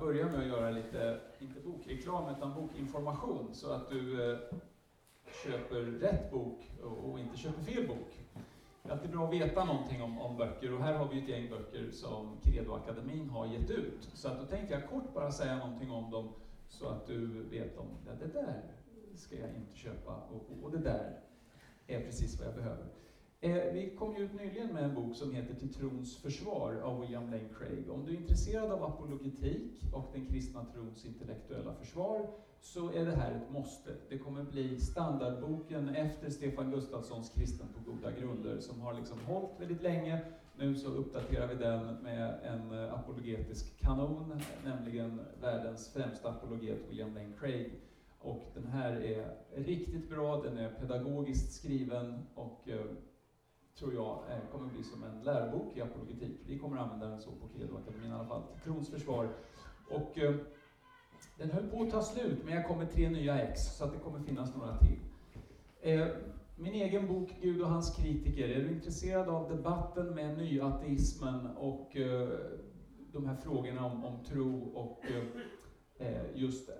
börja med att göra lite, inte bokreklam, utan bokinformation så att du eh, köper rätt bok och, och, inte köper fel bok. Det är alltid bra att veta någonting om, om böcker och här har vi ett gäng böcker som Credo-akademin har gett ut. Så att då tänkte jag kort bara säga någonting om dem så att du vet om ja, det där ska jag inte köpa och, och det där är precis vad jag behöver. Eh, vi kom ju ut nyligen med en bok som heter Till trons försvar av William Lane Craig. Om du är intresserad av apologetik och den kristna trons intellektuella försvar så är det här ett måste. Det kommer bli standardboken efter Stefan Gustafssons Kristen på goda grunder som har liksom hållit väldigt länge. Nu så uppdaterar vi den med en eh, apologetisk kanon, nämligen världens främsta apologet William Lane Craig. Och den här är riktigt bra, den är pedagogiskt skriven och eh, tror jag eh, kommer bli som en lärobok i apologetik. Vi kommer använda den så på Credoakademin i alla fall, till trons försvar. Och eh, den höll på att ta slut, men jag kom med tre nya ex, så att det kommer finnas några till. Eh, min egen bok Gud och hans kritiker. Är du intresserad av debatten med nyateismen och eh, de här frågorna om, om tro och eh, eh just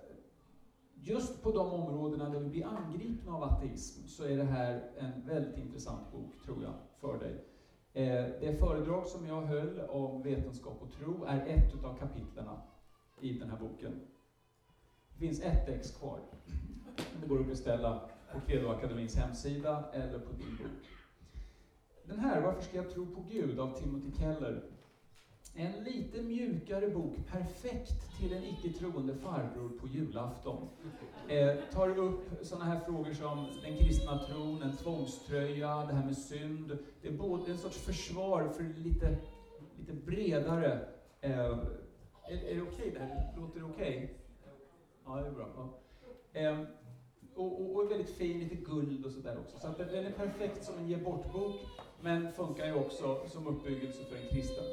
just på de områdena där vi blir angripna av ateism så är det här en väldigt intressant bok, tror jag, för dig. Eh, det föredrag som jag höll om vetenskap och tro är ett av kapitlerna i den här boken. Det finns ett ex kvar. Det går att beställa på Credoakademins hemsida eller på din bok. Den här, Varför ska jag tro på Gud? av Timothy Keller en lite mjukare bok, perfekt till en icke-troende farbror på julafton. Eh, tar upp sådana här frågor som den kristna tron, en tvångströja, det här med synd. Det är både en sorts försvar för lite, lite bredare... Eh, är, är det okej okay? Låter det okej? Okay? Ja, det är bra. Ja. Eh, och, och, och, väldigt fin, lite guld och sådär också. Så att den är perfekt som en ge bort-bok, men funkar ju också som uppbyggelse för en kristen.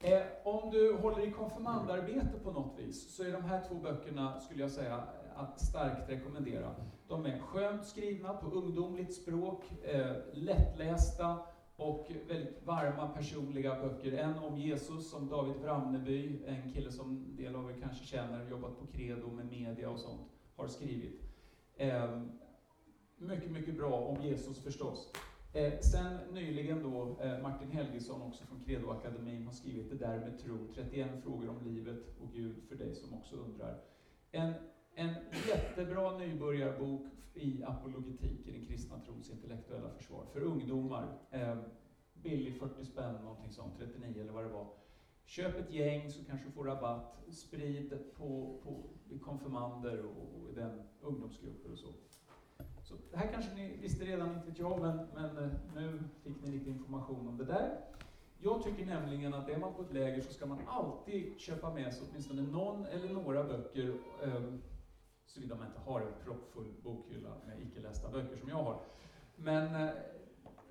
Eh, om du håller i konfirmandarbete på något vis, så är de här två böckerna, skulle jag säga, att starkt rekommendera. De är skönt skrivna på ungdomligt språk, eh, lättlästa och väldigt varma personliga böcker. En om Jesus, som David Bramneby, en kille som en del av er kanske känner, jobbat på Credo med media och sånt, har skrivit. Eh, mycket, mycket bra om Jesus förstås. Eh, sen nyligen då, eh, Martin Helgesson också från Credoakademin har skrivit Det där med tro, 31 frågor om livet och Gud för dig som också undrar. En, en jättebra nybörjarbok i apologetik i den kristna trons intellektuella försvar för ungdomar. Eh, billig 40 spänn, någonting sånt, 39 eller vad det var. Köp ett gäng så kanske du får rabatt. Sprid på, på konfirmander och, och den ungdomsgrupper och så. Så det här kanske ni visste redan, inte vet jag, men, men eh, nu fick ni lite information om det där. Jag tycker nämligen att är man på ett läger så ska man alltid köpa med sig åtminstone någon eller några böcker, eh, såvida man inte har en proppfull bokhylla med icke lästa böcker som jag har. Men eh,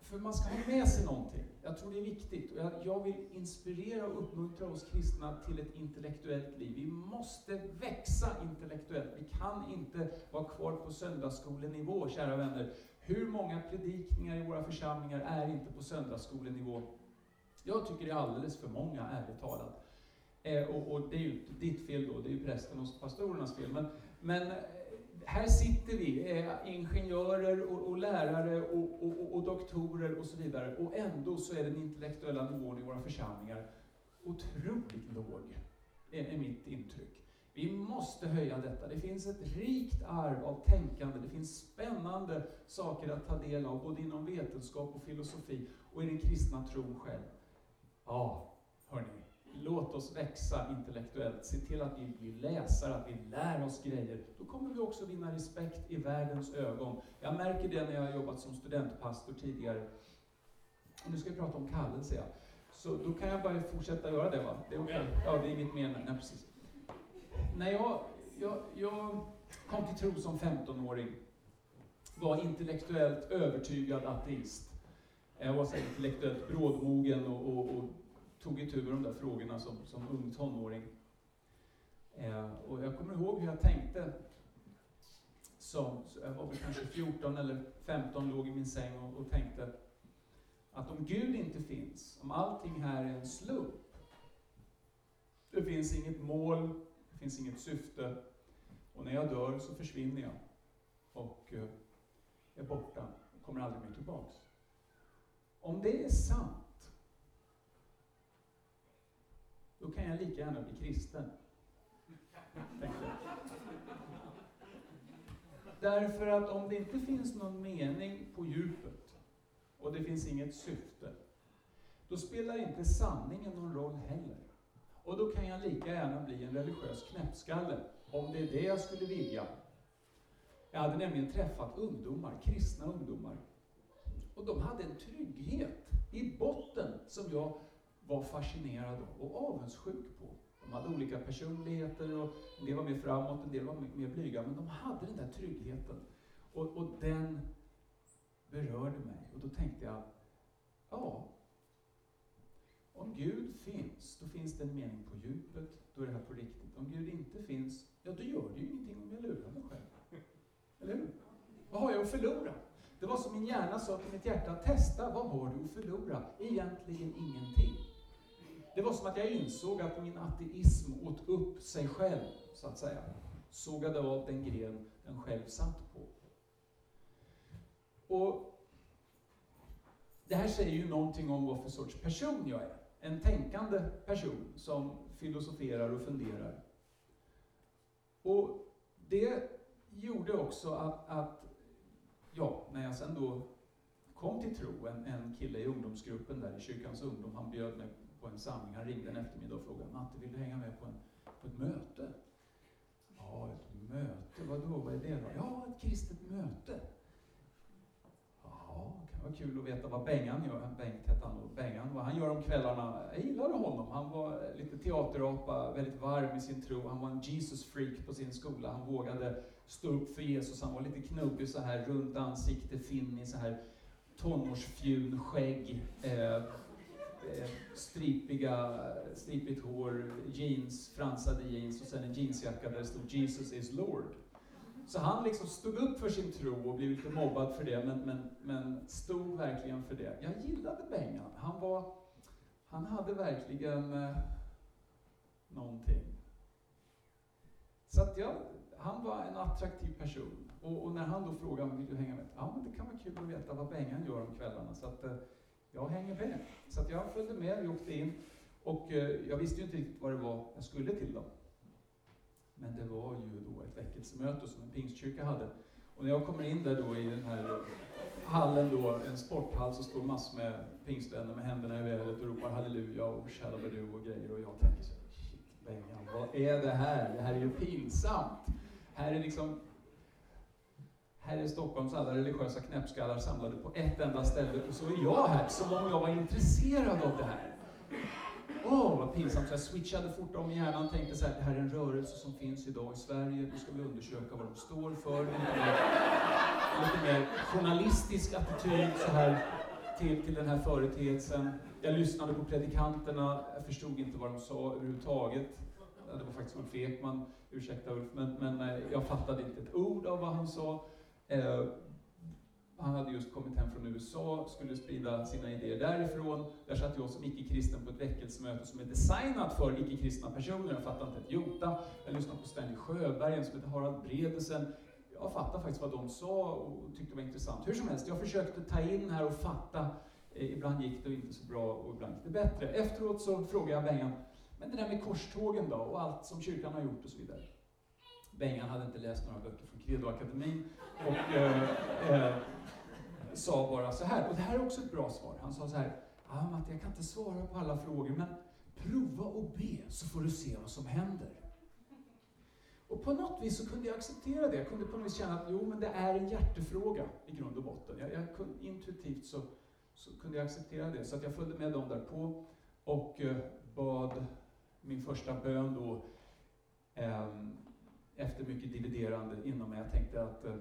för man ska ha med sig någonting. Jag tror det är viktigt. Och jag, jag vill inspirera och uppmuntra oss kristna till ett intellektuellt liv. Vi måste växa intellektuellt. Vi kan inte vara kvar på söndagsskolenivå, kära vänner. Hur många predikningar i våra församlingar är inte på söndagsskolenivå? Jag tycker det är alldeles för många, ärligt talat. Eh, och, och, det är ju inte ditt fel då, det är ju prästen och pastorernas fel. Men, men här sitter vi, eh, ingenjörer och, och lärare och, och, och, doktorer och så vidare, och ändå så är den intellektuella nivån i våra församlingar otroligt låg, är, är mitt intryck. Vi måste höja detta. Det finns ett rikt arv av tänkande, det finns spännande saker att ta del av, både inom vetenskap och filosofi, och i den kristna tron själv. Ja, hörni, låt oss växa intellektuellt. Se till att vi blir läsare, att vi lär oss grejer. Då kommer vi också vinna respekt i världens ögon. Jag märker det när jag har jobbat som studentpastor tidigare. Och nu ska vi prata om kallelse, ja. Så då kan jag bara fortsätta göra det, va? Det är okej? Okay. Ja, det är inget mer. Nej, precis. När jag, jag, jag kom till tro som 15-åring, var intellektuellt övertygad ateist. Jag var så intellektuellt brådmogen och, och, och tog itu med de där frågorna som, som ung tonåring. Eh, och jag kommer ihåg hur jag tänkte. Som, jag var väl kanske 14 eller 15, låg i min säng och, och tänkte att om Gud inte finns, om allting här är en slump, Det finns inget mål, det finns inget syfte. Och när jag dör så försvinner jag. Och eh, är borta och kommer aldrig mer tillbaks. Om det är sant, då kan jag lika gärna bli kristen. Därför att om det inte finns någon mening på djupet och det finns inget syfte, då spelar inte sanningen någon roll heller. Och då kan jag lika gärna bli en religiös knäppskalle, om det är det jag skulle vilja. Jag hade nämligen träffat ungdomar, kristna ungdomar. Och de hade en trygghet i botten som jag var fascinerad av och avundsjuk på. De hade olika personligheter och en del var mer framåt, en del var mer blyga, men de hade den där tryggheten. Och, och den berörde mig. Och då tänkte jag, ja, om Gud finns, då finns det en mening på djupet, då är det här på riktigt. Om Gud inte finns, ja då gör det ju ingenting om jag lurar mig själv. Eller hur? Vad har jag att förlora? Det var som min hjärna sa till mitt hjärta, testa, vad har du att förlora? Egentligen ingenting. Det var som att jag insåg att min ateism åt upp sig själv, så att säga. Sågade av den gren den själv satt på. Och det här säger ju någonting om vad för sorts person jag är. En tänkande person som filosoferar och funderar. Och det gjorde också att, att ja, när jag sen då kom till tro, en, en kille i ungdomsgruppen där i kyrkans ungdom, han bjöd mig på en samling. Han ringde en eftermiddag och frågade Matte, vill du hänga med på, en, på ett möte? Ja, ett möte, vadå, vad är det då? Ja, ett kristet möte. Ja, det kan vara kul att veta vad Bengan gör. Bengt hette han då. Bengan, vad han gör om kvällarna. Jag gillade honom. Han var lite teaterapa, väldigt varm i sin tro. Han var en Jesus-freak på sin skola. Han vågade stå upp för Jesus. Han var lite knubbig så här, runt ansikte, finnig så här tonårsfjun, skägg. Eh, Eh, Eh, stripiga, stripigt hår, jeans, fransade jeans och sen en jeansjacka där det stod Jesus is Lord. Så han liksom stod upp för sin tro och blev lite mobbad för det, men, men, men stod verkligen för det. Jag gillade Bengan. Han var, han hade verkligen eh, någonting. Så att jag, han var en attraktiv person. Och, och när han då frågade om vill du hänga med? Ja, men det kan vara kul att veta vad Bengan gör om kvällarna. Så att, eh, jag hänger med. Så att jag följde med, vi åkte in. Och eh, jag visste ju inte riktigt vad det var jag skulle till dem. Men det var ju då ett väckelsemöte som en pingstkyrka hade. Och när jag kommer in där då i den här hallen då, en sporthall, så står massor med pingstvänner med händerna i vädret och ropar halleluja och shalabadu och grejer. Och jag tänker så shit Bengan, vad är det här? Det här är ju pinsamt. Här är liksom här i Stockholms alla religiösa knäppskallar samlade på ett enda ställe och så är jag här, som om jag var intresserad av det här. Åh, oh, vad pinsamt. Så jag switchade fort om i hjärnan och tänkte så här, det här är en rörelse som finns idag i Sverige, nu ska vi undersöka vad de står för. Lite mer, lite mer journalistisk attityd så här till, till den här företeelsen. Jag lyssnade på predikanterna, jag förstod inte vad de sa överhuvudtaget. Det var faktiskt Ulf Ekman, ursäkta Ulf, men, men eh, jag fattade inte ett ord av vad han sa. Eh, han hade just kommit hem från USA, skulle sprida sina idéer därifrån. Där satt jag som icke-kristen på ett väckelsemöte som är designat för icke-kristna personer. Jag fattade inte ett jota. Jag lyssnade på Stanley Sjöberg, en som heter Harald Bredesen. Jag fattade faktiskt vad de sa och tyckte det var intressant. Hur som helst, jag försökte ta in här och fatta. Eh, ibland gick det inte så bra och ibland gick det bättre. Efteråt så frågade jag Bengan, men det där med korstågen då och allt som kyrkan har gjort och så vidare. Bengan hade inte läst några böcker från Credoakademin och eh, eh, sa bara så här, och det här är också ett bra svar. Han sa så här, ah, Matte, jag kan inte svara på alla frågor, men prova och be så får du se vad som händer. Och på något vis så kunde jag acceptera det. Jag kunde på något vis känna att jo, men det är en hjärtefråga i grund och botten. Jag, jag kunde, intuitivt så, så kunde jag acceptera det. Så att jag följde med dem därpå och eh, bad min första bön då eh, efter mycket dividerande inom mig. Jag tänkte att eh,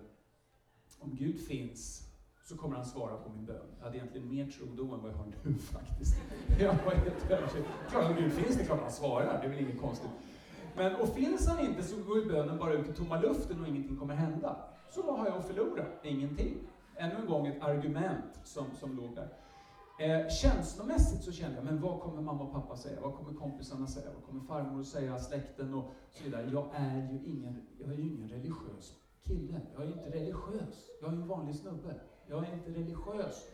om Gud finns så kommer han svara på min bön. Jag hade egentligen mer tro då än vad jag har nu faktiskt. Jag var helt övertygad. Klart om Gud finns, det är klart han svarar, det är väl inget konstigt. Men och finns han inte så går ju bönen bara ut i tomma luften och ingenting kommer hända. Så vad har jag att förlora? Ingenting. Ännu en gång ett argument som, som låg där. Eh, känslomässigt så kände jag, men vad kommer mamma och pappa säga? Vad kommer kompisarna säga? Vad kommer farmor säga? Släkten och så vidare. Jag är ju ingen, jag är ju ingen religiös kille. Jag är inte religiös. Jag är en vanlig snubbe. Jag är inte religiös.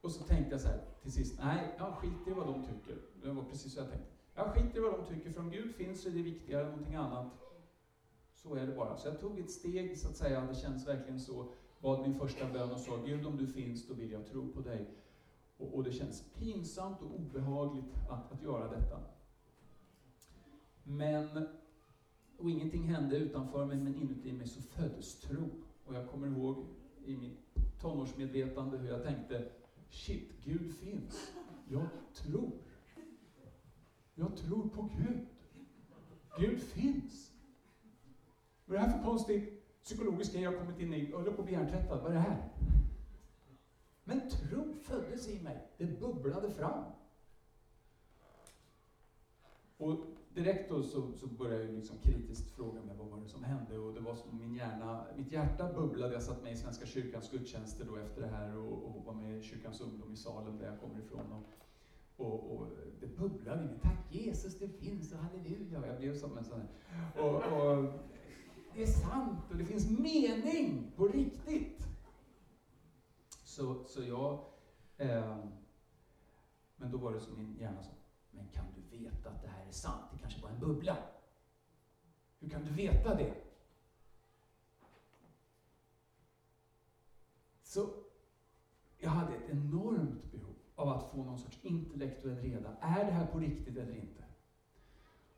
Och så tänkte jag så här till sist, nej, jag skiter i vad de tycker. Det var precis så jag tänkte. Jag skiter i vad de tycker, för om Gud finns så är det viktigare än någonting annat. Så är det bara. Så jag tog ett steg, så att säga, det känns verkligen så. Bad min första bön och sa, Gud om du finns, då vill jag tro på dig. Och, och det känns pinsamt och obehagligt att, att göra detta. Men, och ingenting hände utanför mig, men inuti mig så föddes tro. Och jag kommer ihåg i mitt tonårsmedvetande hur jag tänkte, shit, Gud finns. Jag tror. Jag tror på Gud. Gud finns. Vad är det här för konstig psykologisk grej jag har kommit in i? Jag håller på att bli hjärntvättad. Vad är det här? Men tro föddes i mig. Det bubblade fram. Och direkt då så, så började jag liksom kritiskt fråga mig vad var det som hände och det var som min hjärna, mitt hjärta bubblade. Jag satt med i Svenska kyrkans gudstjänster då efter det här och, och var med i kyrkans ungdom i Salem där jag kommer ifrån. Och, och, och det bubblade i mig. Tack Jesus, det finns och halleluja. Jag blev som en sån här. Och, och, det är sant och det finns mening på riktigt. Så, så jag... Eh, men då var det som min hjärna sa, men kan du veta att det här är sant? Det kanske var en bubbla. Hur kan du veta det? Så jag hade ett enormt behov av att få någon sorts intellektuell reda. Är det här på riktigt eller inte?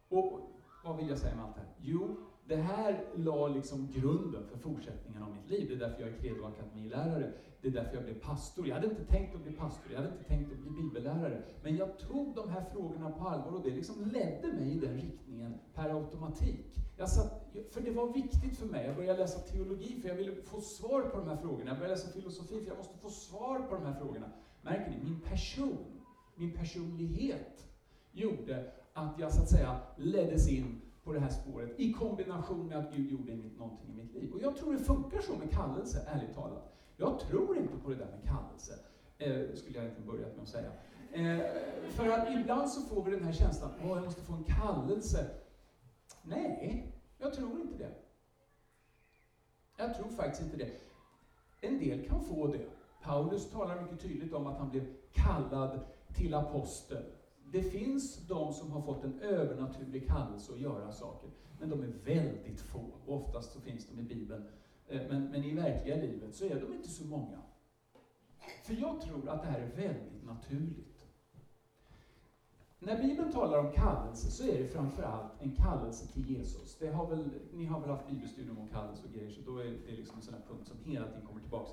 Och vad vill jag säga med allt det här? Jo, det här la liksom grunden för fortsättningen av mitt liv. Det är därför jag är Credo Akademilärare. Det är därför jag blev pastor. Jag hade inte tänkt att bli pastor, jag hade inte tänkt att bli bibellärare. Men jag tog de här frågorna på allvar och det liksom ledde mig i den riktningen per automatik. Jag satt, för det var viktigt för mig. Jag började läsa teologi för jag ville få svar på de här frågorna. Jag började läsa filosofi för jag måste få svar på de här frågorna. Märker ni? Min person, min personlighet gjorde att jag så att säga leddes in på det här spåret i kombination med att Gud gjorde någonting i mitt liv. Och jag tror det funkar så med kallelse, ärligt talat. Jag tror inte på det där med kallelse, eh, skulle jag egentligen börjat med att säga. Eh, för att ibland så får vi den här känslan, åh, jag måste få en kallelse. Nej, jag tror inte det. Jag tror faktiskt inte det. En del kan få det. Paulus talar mycket tydligt om att han blev kallad till apostel. Det finns de som har fått en övernaturlig kallelse att göra saker, men de är väldigt få. Oftast så finns de i Bibeln. Eh, men, men i verkliga livet så är de inte så många. För jag tror att det här är väldigt naturligt. När Bibeln talar om kallelse så är det framförallt en kallelse till Jesus. Det har väl, ni har väl haft bibelstudium om kallelse och grejer, så då är det liksom en sån här punkt som hela tiden kommer tillbaks.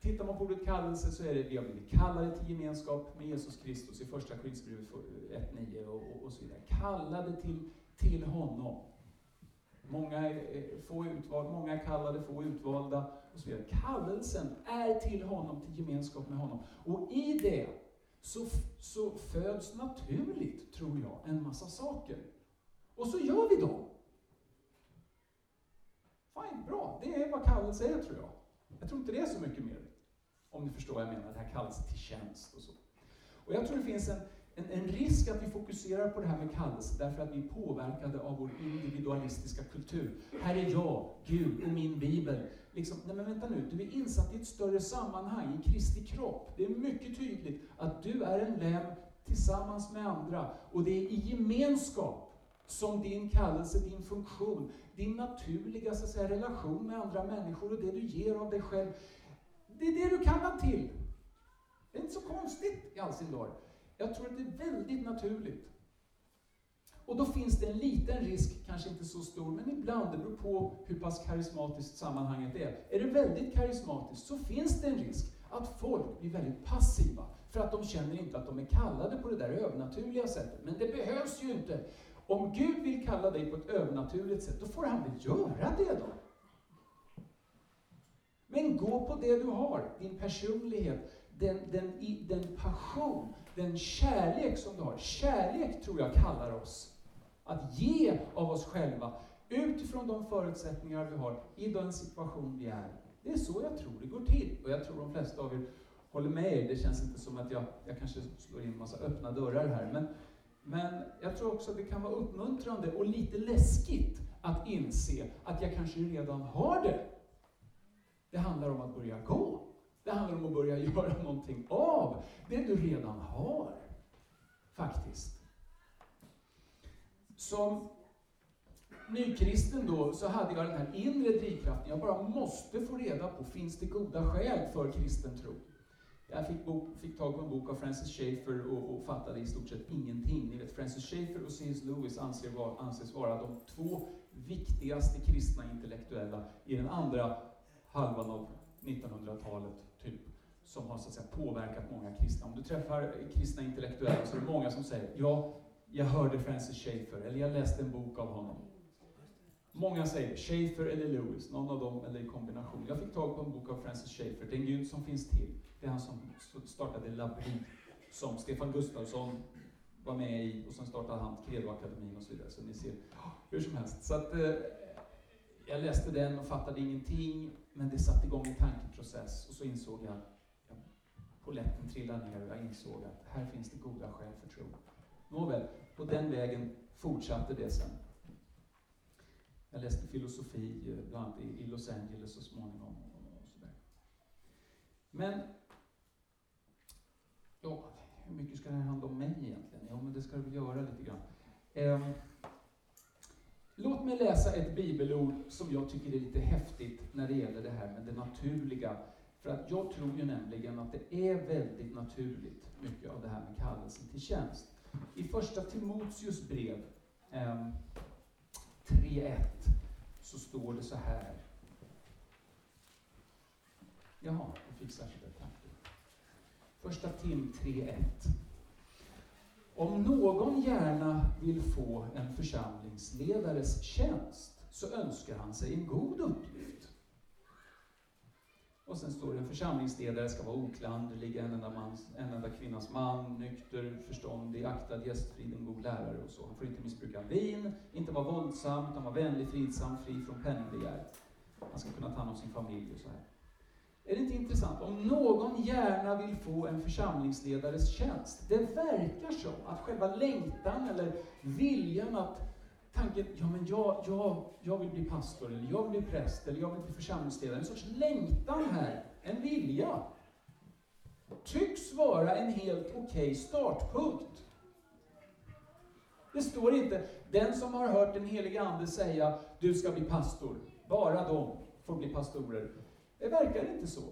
Tittar man på ordet kallelse så är det vi har blivit kallade till gemenskap med Jesus Kristus i första Korinthierbrevet eh, 1.9 och, och, och så vidare. Kallade till, till honom. Många är, få utvalda, många är kallade, få utvalda och så vidare. Kallelsen är till honom, till gemenskap med honom. Och i det så, så föds naturligt, tror jag, en massa saker. Och så gör vi dem. Fine, bra. Det är vad kallelse är, tror jag. Jag tror inte det är så mycket mer. Om ni förstår vad jag menar, det här kallas till tjänst och så. Och jag tror det finns en, en, en, risk att vi fokuserar på det här med kallelse därför att vi är påverkade av vår individualistiska kultur. Här är jag, Gud och min bibel. Liksom, nej men vänta nu, du är insatt i ett större sammanhang, i Kristi kropp. Det är mycket tydligt att du är en lem tillsammans med andra och det är i gemenskap som din kallelse, din funktion, din naturliga så att säga, relation med andra människor och det du ger av dig själv det är det du kallar till. Det är inte så konstigt i all sin dag. Jag tror att det är väldigt naturligt. Och då finns det en liten risk, kanske inte så stor, men ibland, det beror på hur pass karismatiskt sammanhanget är. Är det väldigt karismatiskt så finns det en risk att folk blir väldigt passiva, för att de känner inte att de är kallade på det där övernaturliga sättet. Men det behövs ju inte. Om Gud vill kalla dig på ett övernaturligt sätt, då får han väl göra det då. Men gå på det du har, din personlighet, den, den, den passion, den kärlek som du har. Kärlek tror jag kallar oss. Att ge av oss själva utifrån de förutsättningar vi har i den situation vi är. Det är så jag tror det går till. Och jag tror de flesta av er håller med er. Det känns inte som att jag, jag kanske slår in massa öppna dörrar här. Men, men jag tror också att det kan vara uppmuntrande och lite läskigt att inse att jag kanske redan har det. Det handlar om att börja gå. Det handlar om att börja göra någonting av det du redan har. Faktiskt. Som nykristen då, så hade jag den här inre drivkraften. Jag bara måste få reda på, finns det goda skäl för kristen tro? Jag fick, bok, fick tag på en bok av Francis Schaeffer och, och fattade i stort sett ingenting. Ni vet, Francis Schaeffer och C.S. Lewis anses vara, anses vara de två viktigaste kristna intellektuella i den andra halvan av 1900-talet, som har så att säga, påverkat många kristna. Om du träffar kristna intellektuella så är det många som säger ja, jag hörde Francis Schaeffer, eller jag läste en bok av honom. Många säger Schaeffer eller Lewis, någon av dem eller i kombination. Jag fick tag på en bok av Francis Schaeffer, Den Gud som finns till. Det är han som startade Labri, som Stefan Gustafsson var med i, och sen startade han Credoakademin och så vidare. Så ni ser, hur som helst. Så att, eh, jag läste den och fattade ingenting, men det satte igång en tankeprocess och så insåg jag, poletten trillade ner och jag insåg att här finns det goda skäl för tro. Nåväl, på den vägen fortsatte det sen. Jag läste filosofi, eh, bland annat i Los Angeles så småningom. Och sådär. Men, ja, hur mycket ska det här handla om mig egentligen? Ja, men det ska det väl göra lite grann. Eh, låt mig läsa ett bibelord som jag tycker är lite häftigt när det gäller det här med det naturliga. För att jag tror ju nämligen att det är väldigt naturligt, mycket av det här med kallelsen till tjänst. I första Timoteus brev eh, 3.1 så står det så här. Jaha, jag fick särskilt ett Tack. Första Tim 3.1. Om någon gärna vill få en församlingsledares tjänst så önskar han sig en god uppgift. Och sen står det en församlingsledare ska vara oklanderlig, en enda, mans, en enda kvinnas man, nykter, förståndig, aktad, gästfri, en god lärare och så. Han får inte missbruka vin, inte vara våldsam, utan vara vänlig, fridsam, fri från penningbegär. Han ska kunna ta hand om sin familj och så här. Är det inte intressant? Om någon gärna vill få en församlingsledares tjänst, det verkar som att själva längtan eller viljan att tanken, ja men jag, jag, jag vill bli pastor, eller jag vill bli präst, eller jag vill bli församlingsledare. En sorts längtan här, en vilja. Tycks vara en helt okej okay startpunkt. Det står inte, den som har hört den helige Ande säga, du ska bli pastor, bara de får bli pastorer. Det verkar inte så.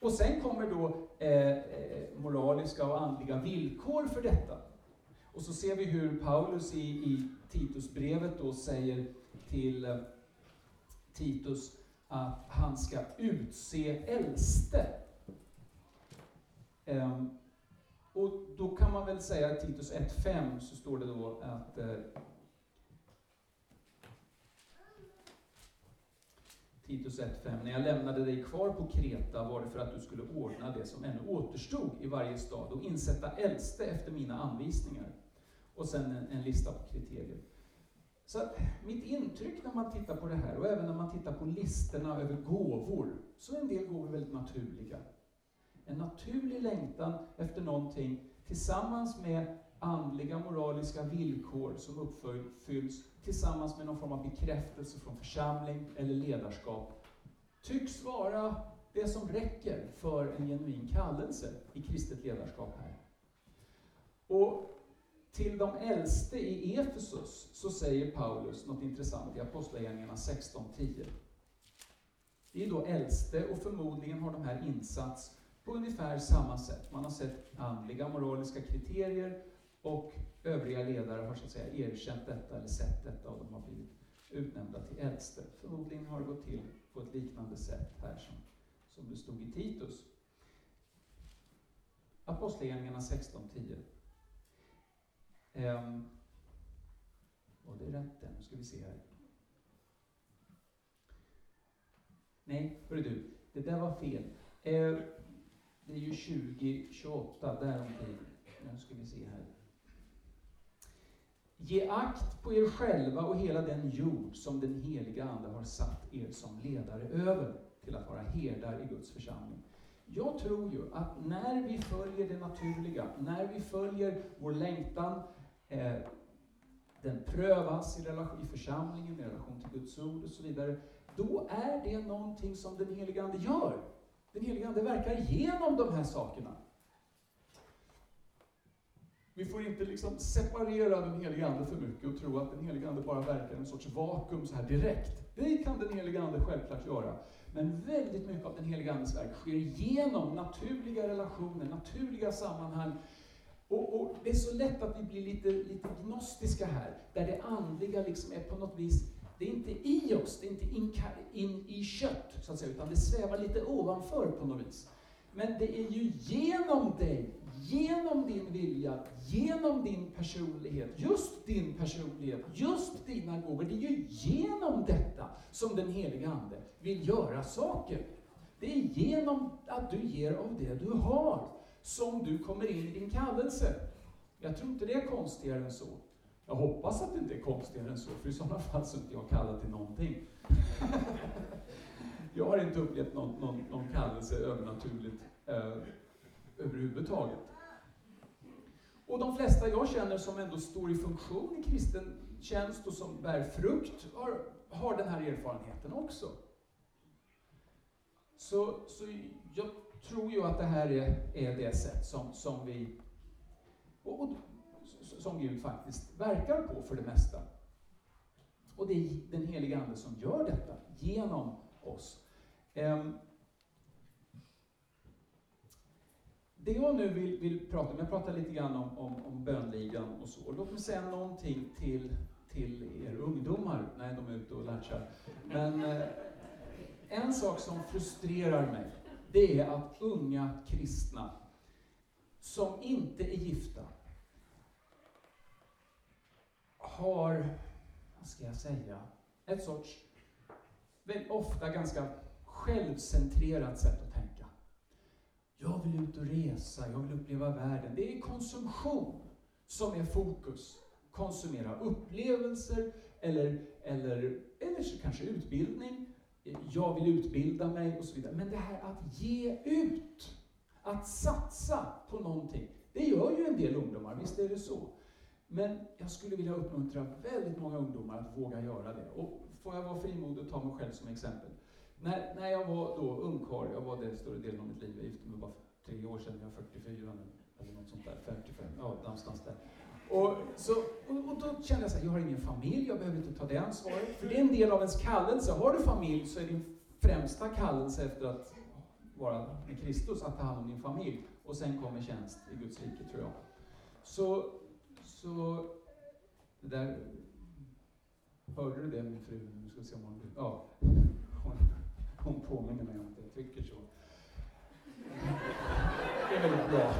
Och sen kommer då eh, eh moraliska och andliga villkor för detta. Och så ser vi hur Paulus i, i Titusbrevet då säger till eh, Titus att han ska utse äldste. Um, och då kan man väl säga i Titus 1.5 så står det då att uh, Titus 1.5. När jag lämnade dig kvar på Kreta var det för att du skulle ordna det som ännu återstod i varje stad och insätta äldste efter mina anvisningar. Och sen en, en lista på kriterier. Så mitt intryck när man tittar på det här, och även när man tittar på listorna över gåvor, så är en del gåvor väldigt naturliga. En naturlig längtan efter någonting tillsammans med andliga, moraliska villkor som uppfylls tillsammans med någon form av bekräftelse från församling eller ledarskap tycks vara det som räcker för en genuin kallelse i kristet ledarskap här. Och till de äldste i Efesus så säger Paulus något intressant i Apostlagärningarna 16.10. Det är då äldste och förmodligen har de här insats på ungefär samma sätt. Man har sett andliga moraliska kriterier och övriga ledare har så att säga erkänt detta eller sett detta och de har blivit utnämnda till äldste. Förmodligen har det gått till på ett liknande sätt här som, som det stod i Titus. Apostlagärningarna 16.10. Ehm, um, var det rätt där? Nu ska vi se här. Nej, hörru du, det där var fel. Uh, det är ju 2028, däromkring. Nu ska vi se här. Ge akt på er själva och hela den jord som den heliga Ande har satt er som ledare över, till att vara herdar i Guds församling. jag tror ju att när vi följer det naturliga, när vi följer vår längtan, eh, den prövas i, relation, i församlingen, i relation till Guds ord och så vidare, då är det någonting som den helige Ande gör. Den helige Ande verkar genom de här sakerna. Vi får inte liksom separera den helige Ande för mycket och tro att den helige Ande bara verkar i en sorts vakuum så här direkt. Det kan den helige Ande självklart göra. Men väldigt mycket av den helige Andes verk sker genom naturliga relationer, naturliga sammanhang. Och, och, är så lätt att vi blir lite, lite gnostiska här, där det andliga liksom är på något vis, det är inte i oss, det är inte in, in i kött, så att säga, utan det svävar lite ovanför på något vis. Men det är ju genom dig, genom din vilja, genom din personlighet, just din personlighet, just dina gåvor. Det är ju genom detta som den heliga Ande vill göra saker. Det är genom att du ger av det du har som du kommer in i din kallelse. Jag tror inte det är konstigare än så. Jag hoppas att det inte är konstigare än så, för i sådana fall så är inte jag kallad till någonting. jag har inte upplevt någon, någon, någon kallelse övernaturligt eh, överhuvudtaget. Och de flesta jag känner som ändå står i funktion i kristen tjänst och som bär frukt har, har den här erfarenheten också. Så, så jag tror ju att det här är, är det sätt som, som vi och, och, som Gud faktiskt verkar på för det mesta. Och det är den heliga Ande som gör detta genom oss. Um, det jag nu vill, vill, prata om, jag pratar lite grann om, om, om bönligan och så. Låt mig säga någonting till, till er ungdomar, nej de är ute och latchar. Men eh, en sak som frustrerar mig, det är att unga kristna som inte är gifta har, vad ska jag säga, ett sorts, väl ofta ganska självcentrerat sätt att tänka. Jag vill ut och resa, jag vill uppleva världen. Det är konsumtion som är fokus. Konsumera upplevelser eller, eller, eller så kanske utbildning. Jag vill utbilda mig och så vidare. Men det här att ge ut, att satsa på någonting, det gör ju en del ungdomar, visst är det så. Men jag skulle vilja uppmuntra väldigt många ungdomar att våga göra det. Och får jag vara frimodig och ta mig själv som exempel. När, när jag var då ungkarl, jag var det större delen av mitt liv, jag gifte mig bara tre år sedan, jag är 44 nu, eller något sånt där, 55, ja någonstans där. Och, så, och, och då kände jag så här, jag har ingen familj, jag behöver inte ta det ansvaret. För det är en del av ens kallelse. Har du familj så är din främsta kallelse efter att vara med Kristus att ta hand om din familj. Och sen kommer tjänst i Guds rike, tror jag. Så, så det där, hörde du det min fru? Nu ska vi se om hon, ja, hon, hon påminner mig om att jag tycker så. Det är väldigt bra.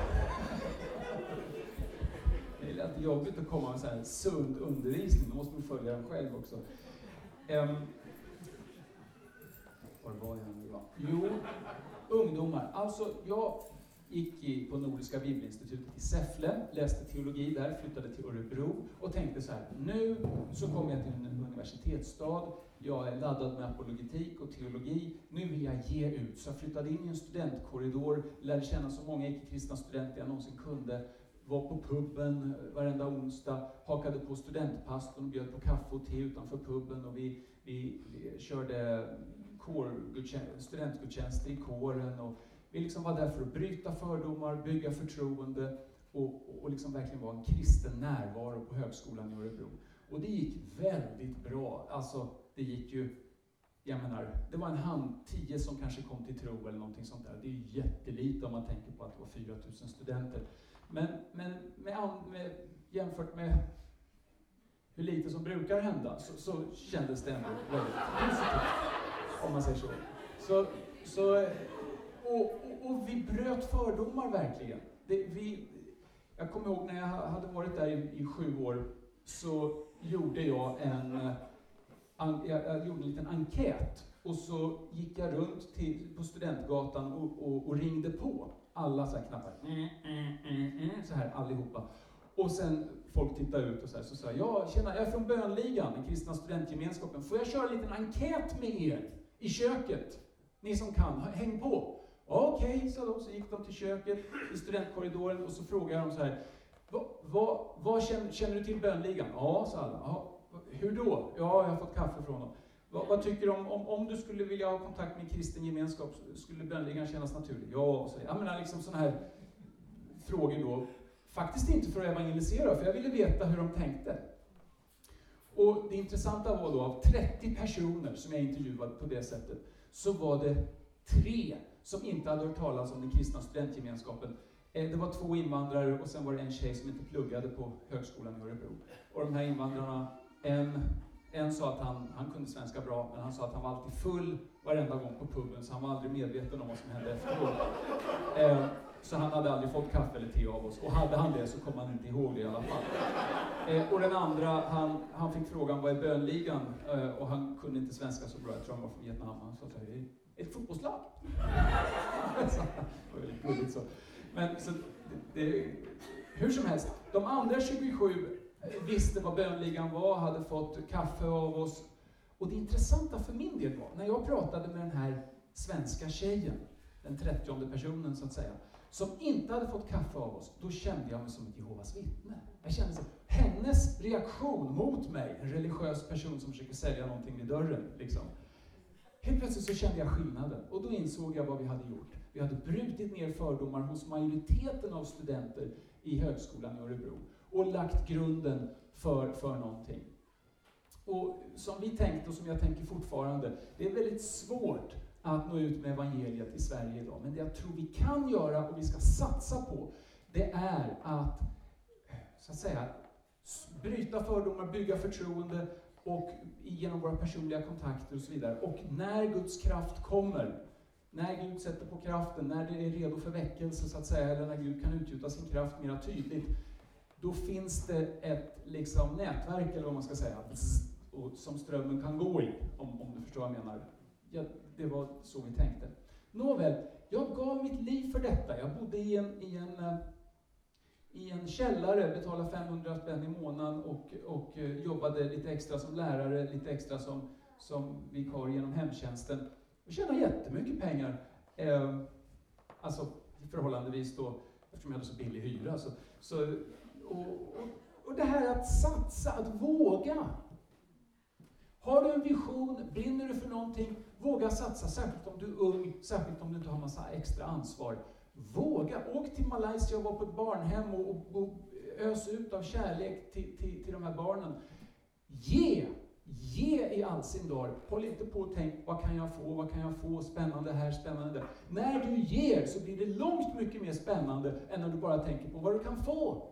Det är lite jobbigt att komma med så här sund undervisning, då måste man följa den själv också. Um, var var jag nu? Jo, ungdomar. Alltså, jag gick på Nordiska Bibelinstitutet i Säffle, läste teologi där, flyttade till Örebro och tänkte så här, nu så kommer jag till en universitetsstad, jag är laddad med apologetik och teologi, nu vill jag ge ut. Så jag flyttade in i en studentkorridor, lärde känna så många icke-kristna studenter jag någonsin kunde, var på puben eh, varenda onsdag, hakade på studentpastorn och bjöd på kaffe och te utanför puben och vi, vi, vi körde studentgudstjänster i kåren och vi liksom var där för att bryta fördomar, bygga förtroende och, och, och liksom verkligen vara en kristen närvaro på högskolan i Örebro. Och det gick väldigt bra. Alltså, det gick ju, jag menar, det var en hand, tio som kanske kom till tro eller någonting sånt där. Det är ju jättelite om man tänker på att det var 4000 studenter. Men, men med, med, jämfört med hur lite som brukar hända så, så kändes det ändå väldigt positivt, om man säger så. så, så och, och, och, vi bröt fördomar verkligen. Det, vi, jag kommer ihåg när jag hade varit där i, i sju år, så gjorde jag en, eh, an, jag, jag, gjorde en liten enkät. Och så gick jag runt till, på Studentgatan och, och, och ringde på alla så här knappar. Mm, mm, mm, så här allihopa. Och sen folk tittade ut och så, här, så sa jag, ja, tjena, jag är från Bönligan, den kristna studentgemenskapen. Får jag köra en liten enkät med er i köket? Ni som kan, häng på. Okej, okay, sa de. Så gick de till köket i studentkorridoren och så frågade de så här. Vad, vad, vad känner, känner, du till bönligan? Ja, sa alla. Ja, hur då? Ja, jag har fått kaffe från dem. Vad, vad tycker du om, om, om du skulle vilja ha kontakt med kristen gemenskap, skulle bönligan kännas naturlig? Ja, så jag menar liksom sådana här frågor då. Faktiskt inte för att evangelisera, för jag ville veta hur de tänkte. Och det intressanta var då, av 30 personer som jag intervjuade på det sättet, så var det tre som inte hade hört talas om den kristna studentgemenskapen. Eh, det var två invandrare och sen var det en tjej som inte pluggade på högskolan i Örebro. Och de här invandrarna, en, en sa att han, han kunde svenska bra, men han sa att han var alltid full varenda gång på puben, så han var aldrig medveten om vad som hände efteråt. Eh, så han hade aldrig fått kaffe eller te av oss. Och hade han det så kom han inte ihåg det i alla fall. Eh, och den andra, han, han fick frågan vad är bönligan? Eh, och han kunde inte svenska så bra, jag tror han var från Vietnam. Han sa såhär, det är ett fotbollslag. det var väldigt gulligt så. Men så, det, hur som helst, de andra 27 eh, visste vad bönligan var, hade fått kaffe av oss. Och det intressanta för min del var, när jag pratade med den här svenska tjejen, den 30 personen så att säga, som inte hade fått kaffe av oss, då kände jag mig som ett Jehovas vittne. Jag kände så, hennes reaktion mot mig, en religiös person som försöker sälja någonting vid dörren, liksom. Helt plötsligt så kände jag skillnaden och då insåg jag vad vi hade gjort. Vi hade brutit ner fördomar hos majoriteten av studenter i högskolan i Örebro och lagt grunden för, för någonting. Och som vi tänkte och som jag tänker fortfarande, det är väldigt svårt att nå ut med evangeliet i Sverige idag. Men det jag tror vi kan göra och vi ska satsa på, det är att, så att säga, bryta fördomar, bygga förtroende och genom våra personliga kontakter och så vidare. Och när Guds kraft kommer, när Gud sätter på kraften, när det är redo för väckelse så att säga, eller när Gud kan utgjuta sin kraft mer tydligt, då finns det ett liksom, nätverk, eller vad man ska säga, som strömmen kan gå i, om, om du förstår vad jag menar. Jag det var så vi tänkte. Nåväl, jag gav mitt liv för detta. Jag bodde i en, i en, eh, i en källare, betalade 500 spänn i månaden och, och eh, jobbade lite extra som lärare, lite extra som, som vikarie genom hemtjänsten. Jag tjänade jättemycket pengar. Eh, alltså förhållandevis då, eftersom jag hade så billig hyra. Så, så, och, och, och det här att satsa, att våga. Har du en vision, brinner du för någonting, våga satsa, särskilt om du är ung, särskilt om du inte har massa extra ansvar. Våga, åk till Malaysia och var på ett barnhem och, och, och ös ut av kärlek till, till, till de här barnen. Ge! Ge i all sin dar. Håll inte på och tänk, vad kan jag få, vad kan jag få, spännande här, spännande där. När du ger så blir det långt mycket mer spännande än när du bara tänker på vad du kan få.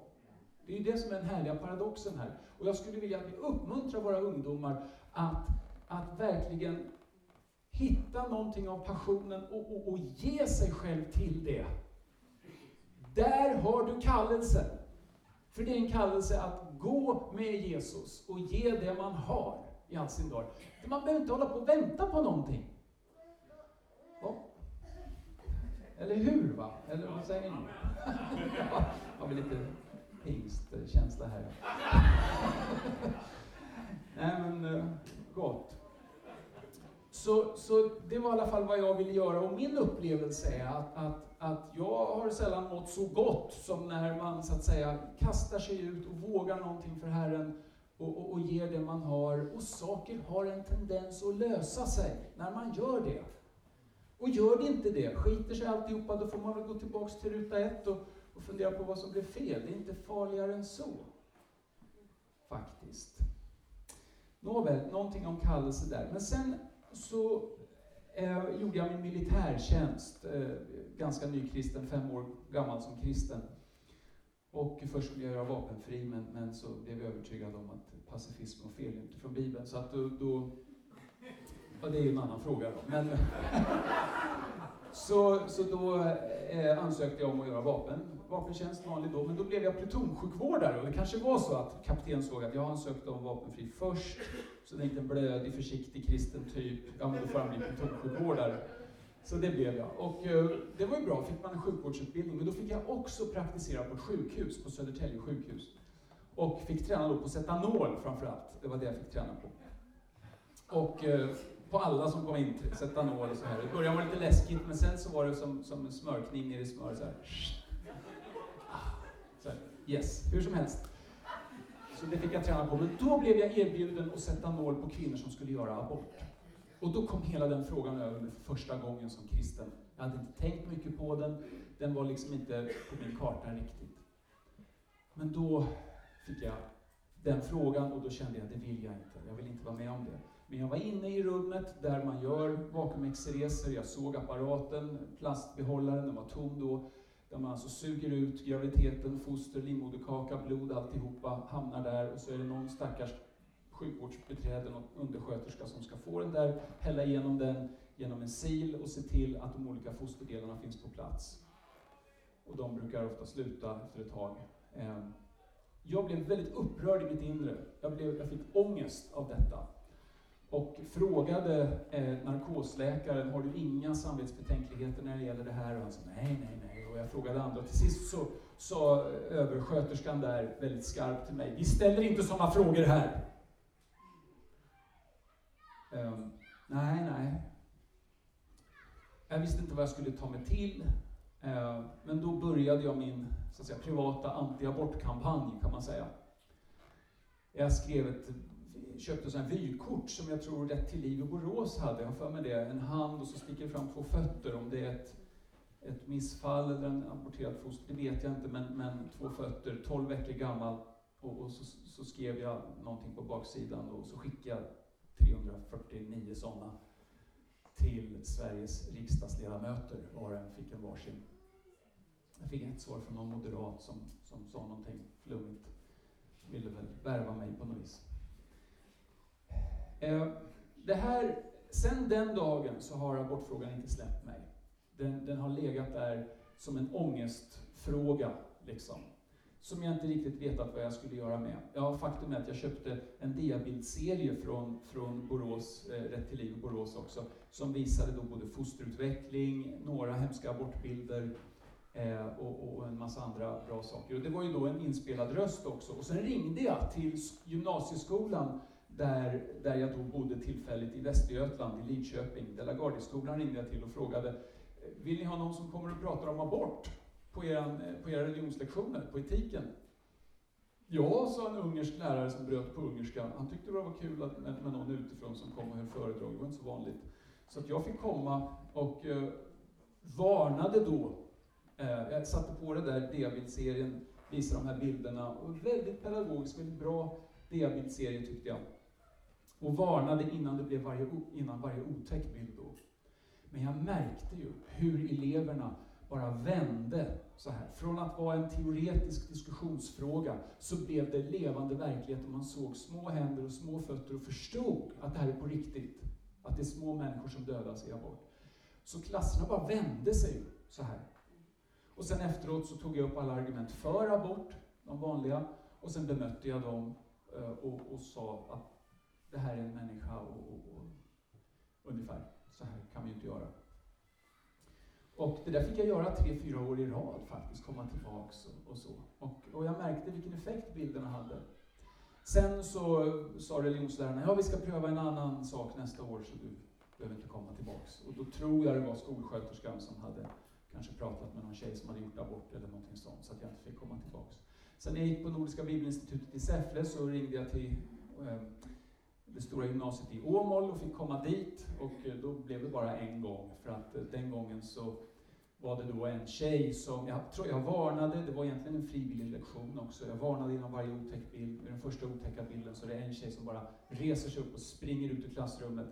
Det är ju det som är den härliga paradoxen här. Och jag skulle vilja att vi uppmuntrar våra ungdomar att, att verkligen hitta någonting av passionen och, och, och ge sig själv till det. Där har du kallelsen. För det är en kallelse att gå med Jesus och ge det man har i all sin dag. Man behöver inte hålla på och vänta på någonting. Ja. Eller hur? va? Eller vad säger ni? ja, har vi lite pingstkänsla här. Nej men, eh, gott. Så, så det var i alla fall vad jag ville göra och min upplevelse är att, att, att jag har sällan mått så gott som när man så att säga kastar sig ut och vågar någonting för Herren och, och, och ger det man har. Och saker har en tendens att lösa sig när man gör det. Och gör det inte det, skiter sig alltihopa, då får man väl gå tillbaks till ruta ett och, och fundera på vad som blev fel. Det är inte farligare än så. Faktiskt. Nåväl, någonting om kallelse där. Men sen så eh, gjorde jag min militärtjänst, eh, ganska nykristen, fem år gammal som kristen. Och först skulle jag göra vapenfri, men, men så blev jag övertygad om att pacifism var fel inte från Bibeln. Så att då, då ja, det är ju en annan fråga då. Men, så, så då eh, ansökte jag om att göra vapen, vapentjänst vanlig då, men då blev jag plutonsjukvårdare och det kanske var så att kapten såg att jag ansökte om vapenfri först, så det är inte en blödig, försiktig kristen typ, ja men då får han bli plutonsjukvårdare. Så det blev jag. Och eh, det var ju bra, fick man en sjukvårdsutbildning, men då fick jag också praktisera på ett sjukhus, på Södertälje sjukhus. Och fick träna då på cetanol framför allt, det var det jag fick träna på. Och eh, på alla som kom in, sätta nål och så här. I början var det lite läskigt, men sen så var det som, som en smörkning ner i smör. Så här. Yes, hur som helst. Så det fick jag träna på. Men då blev jag erbjuden att sätta mål på kvinnor som skulle göra abort. Och då kom hela den frågan över mig för första gången som kristen. Jag hade inte tänkt mycket på den. Den var liksom inte på min karta riktigt. Men då fick jag den frågan och då kände jag att det vill jag inte. Jag vill inte vara med om det. Men jag var inne i rummet där man gör vakuumexereser. Jag såg apparaten, plastbehållaren, den var tom då. Där man alltså suger ut graviditeten, foster, livmoderkaka, blod, alltihopa hamnar där och så är det någon stackars sjukvårdsbiträde, någon undersköterska som ska få den där, hälla igenom den genom en sil och se till att de olika fosterdelarna finns på plats. Och de brukar ofta sluta efter ett tag. Ehm, jag blev väldigt upprörd i mitt inre. Jag, blev, jag fick ångest av detta. Och frågade eh, narkosläkaren, har du inga samvetsbetänkligheter när det gäller det här? Och han sa, nej, nej, nej. Och jag frågade andra. Till sist så sa eh, översköterskan där väldigt skarpt till mig, vi ställer inte sådana frågor här. Um, nej, nej. Jag visste inte vad jag skulle ta mig till. Uh, men då började jag min så att säga, privata antiabortkampanj, kan man säga. Jag skrev ett, köpte ett vykort som jag tror Rätt till liv i Borås hade. Jag har för mig det. En hand och så sticker det fram två fötter. Om det är ett, ett missfall eller en aborterad foster, det vet jag inte. Men, men två fötter, 12 veckor gammal. Och, och så, så, skrev jag någonting på baksidan och så skickade jag 349 sådana till Sveriges riksdagsledamöter. Var och en fick en varsin. Jag fick ett svar från någon moderat som, som sa någonting flummigt. Ville väl värva mig på något vis. Eh, det här, sen den dagen så har abortfrågan inte släppt mig. Den, den har legat där som en ångestfråga, liksom som jag inte riktigt vetat vad jag skulle göra med. Ja, faktum är att jag köpte en diabildserie från, från Borås, eh, Rätt till liv i Borås också, som visade då både fosterutveckling, några hemska abortbilder eh, och, och, en massa andra bra saker. Och det var ju då en inspelad röst också. Och sen ringde jag till gymnasieskolan där, där jag då bodde tillfälligt i Västergötland, i Lidköping. Delagardiskolan ringde jag till och frågade, vill ni ha någon som kommer och pratar om abort? på, eran, eh, på era religionslektioner, på etiken? Ja, sa en ungersk lärare som bröt på ungerska. Han tyckte det var kul att, med, med någon utifrån som kom och höll föredrag. Det var inte så vanligt. Så att jag fick komma och eh, varnade då. Eh, jag satte på det där diabildserien, visade de här bilderna. Och väldigt pedagogisk, väldigt bra diabildserie tyckte jag. Och varnade innan det blev varje, innan varje otäck bild då. Men jag märkte ju hur eleverna bara vände så här. Från att vara en teoretisk diskussionsfråga så blev det levande verklighet och man såg små händer och små fötter och förstod att det här är på riktigt. Att det är små människor som dödas i abort. Så klasserna bara vände sig så här. Och sen efteråt så tog jag upp alla argument för abort, de vanliga, och sen bemötte jag dem eh, och, och sa att det här är en människa och, och, och ungefär så här kan vi ju inte göra. Och det där fick jag göra tre, fyra år i rad faktiskt, komma tillbaks och, och så. Och, och, jag märkte vilken effekt bilderna hade. Sen så sa religionslärarna, ja vi ska pröva en annan sak nästa år så du behöver inte komma tillbaks. Och då tror jag det var skolsköterskan som hade kanske pratat med någon tjej som hade gjort abort eller någonting sånt, så att jag inte fick komma tillbaks. Sen när jag gick på Nordiska Bibelinstitutet i Säffle så ringde jag till eh, det stora gymnasiet i Åmål och fick komma dit. Och eh, då blev det bara en gång, för att eh, den gången så var det då en tjej som, jag tror jag varnade, det var egentligen en frivillig lektion också, jag varnade innan varje otäck bild. Med den första otäcka bilden så är det en tjej som bara reser sig upp och springer ut ur klassrummet.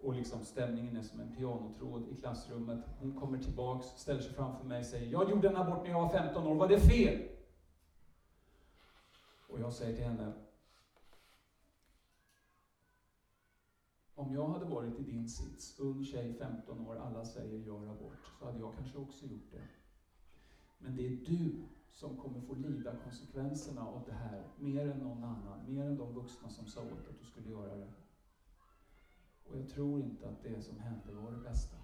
Och liksom stämningen är som en pianotråd i klassrummet. Hon kommer tillbaks, ställer sig framför mig och säger Jag gjorde en abort när jag var 15 år, var det fel? Och jag säger till henne Om jag hade varit i din sits, ung tjej, 15 år, alla säger gör abort, så hade jag kanske också gjort det. Men det är du som kommer få lida konsekvenserna av det här, mer än någon annan, mer än de vuxna som sa åt att du skulle göra det. Och jag tror inte att det som hände var det bästa.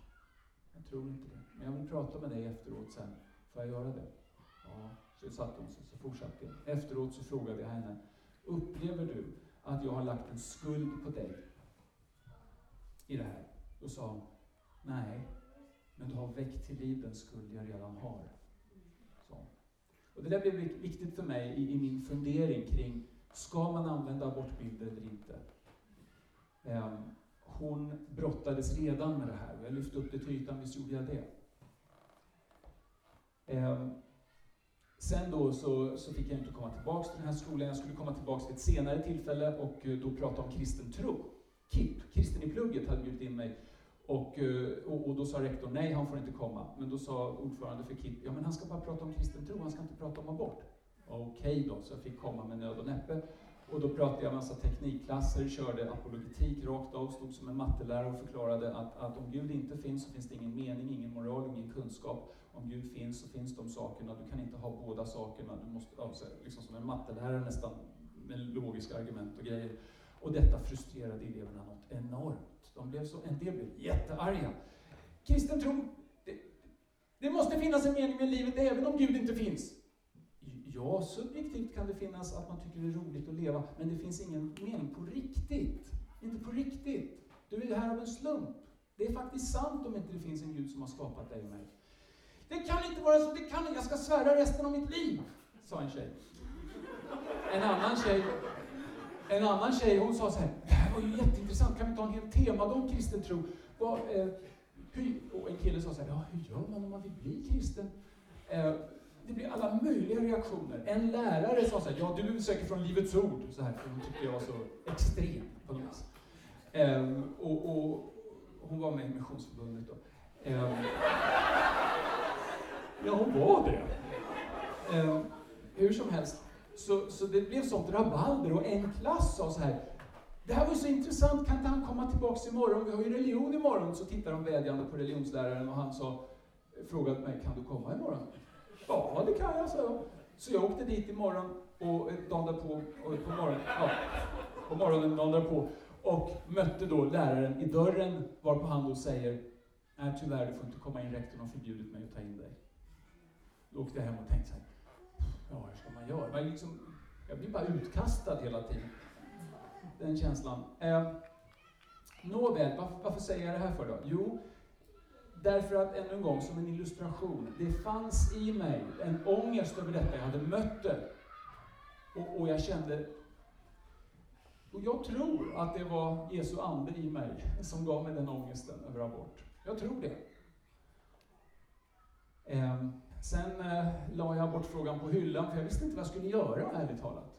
Jag tror inte det. Men jag vill prata med dig efteråt sen. Får jag göra det? Ja, så satte hon sig, så fortsatte jag. Efteråt så frågade jag henne, upplever du att jag har lagt en skuld på dig i det här? Då sa hon, nej, men du har väckt till liv den skuld jag redan har. Så. Och det där blev viktigt för mig i, i min fundering kring, ska man använda abortbilder eller inte? Um, hon brottades redan med det här och jag lyfte upp det till ytan, visst gjorde jag det. Um, sen då så, så fick jag inte komma tillbaka till den här skolan, jag skulle komma tillbaka vid ett senare tillfälle och eh, då prata om kristen tro. KIP, Kristen i plugget, hade bjudit in mig och, eh, och, och, då sa rektorn nej, han får inte komma. Men då sa ordförande för KIP, ja men han ska bara prata om kristen tro, han ska inte prata om abort. Okej okay då, så jag fick komma med nöd och näppe. Och då pratade jag massa teknikklasser, körde apologetik rakt av, stod som en mattelärare och förklarade att, att om Gud inte finns så finns det ingen mening, ingen moral, ingen kunskap. Om Gud finns så finns de sakerna, du kan inte ha båda sakerna. Du måste, alltså, liksom som en mattelärare nästan, med logiska argument och grejer. Och detta frustrerade eleverna något enormt. De blev så, en del blev jättearga. Kristen tro, det, det måste finnas en mening med livet även om Gud inte finns. Ja, subjektivt kan det finnas att man tycker det är roligt att leva, men det finns ingen mening på riktigt. Inte på riktigt. Du är här av en slump. Det är faktiskt sant om inte det finns en Gud som har skapat dig och mig. Det kan inte vara så, det kan jag ska svära resten av mitt liv, sa en tjej. En annan tjej, en annan tjej hon sa så här, det här var ju jätteintressant, kan vi ta en hel temadag om kristen tro? Eh, och en kille sa så här, ja hur gör man om man vill bli kristen? Eh, det blir alla möjliga reaktioner. En lärare sa så här, ja du är säkert från Livets Ord, så här, för hon tyckte jag var så extrem på något vis. Eh, och, och, hon var med i Missionsförbundet då. Ehm, ja, hon var det. Ehm, hur som helst, så, så det blev sånt rabalder och en klass sa så här, det här var så intressant, kan inte han komma tillbaks imorgon? Vi har ju religion imorgon. Så tittade de vädjande på religionsläraren och han sa, frågade mig, kan du komma imorgon? Ja, det kan jag, sa jag. Så jag åkte dit imorgon och eh, dagen därpå, och på, morgonen, ja, på morgonen dagen därpå och mötte då läraren i dörren varpå han då säger Nej tyvärr, du får inte komma in, rektorn har förbjudit mig att ta in dig. Då åkte jag hem och tänkte så här, ja hur ska man göra? Men liksom, jag blir bara utkastad hela tiden. Den känslan. Eh, Nåväl, varför, varför säger jag det här för då? Jo, Därför att, ännu en gång, som en illustration, det fanns i mig en ångest över detta, jag hade mött det. Och, och jag kände, och jag tror att det var Jesu ande i mig som gav mig den ångesten över abort. Jag tror det. Eh, sen eh, la jag abortfrågan på hyllan, för jag visste inte vad jag skulle göra, ärligt talat.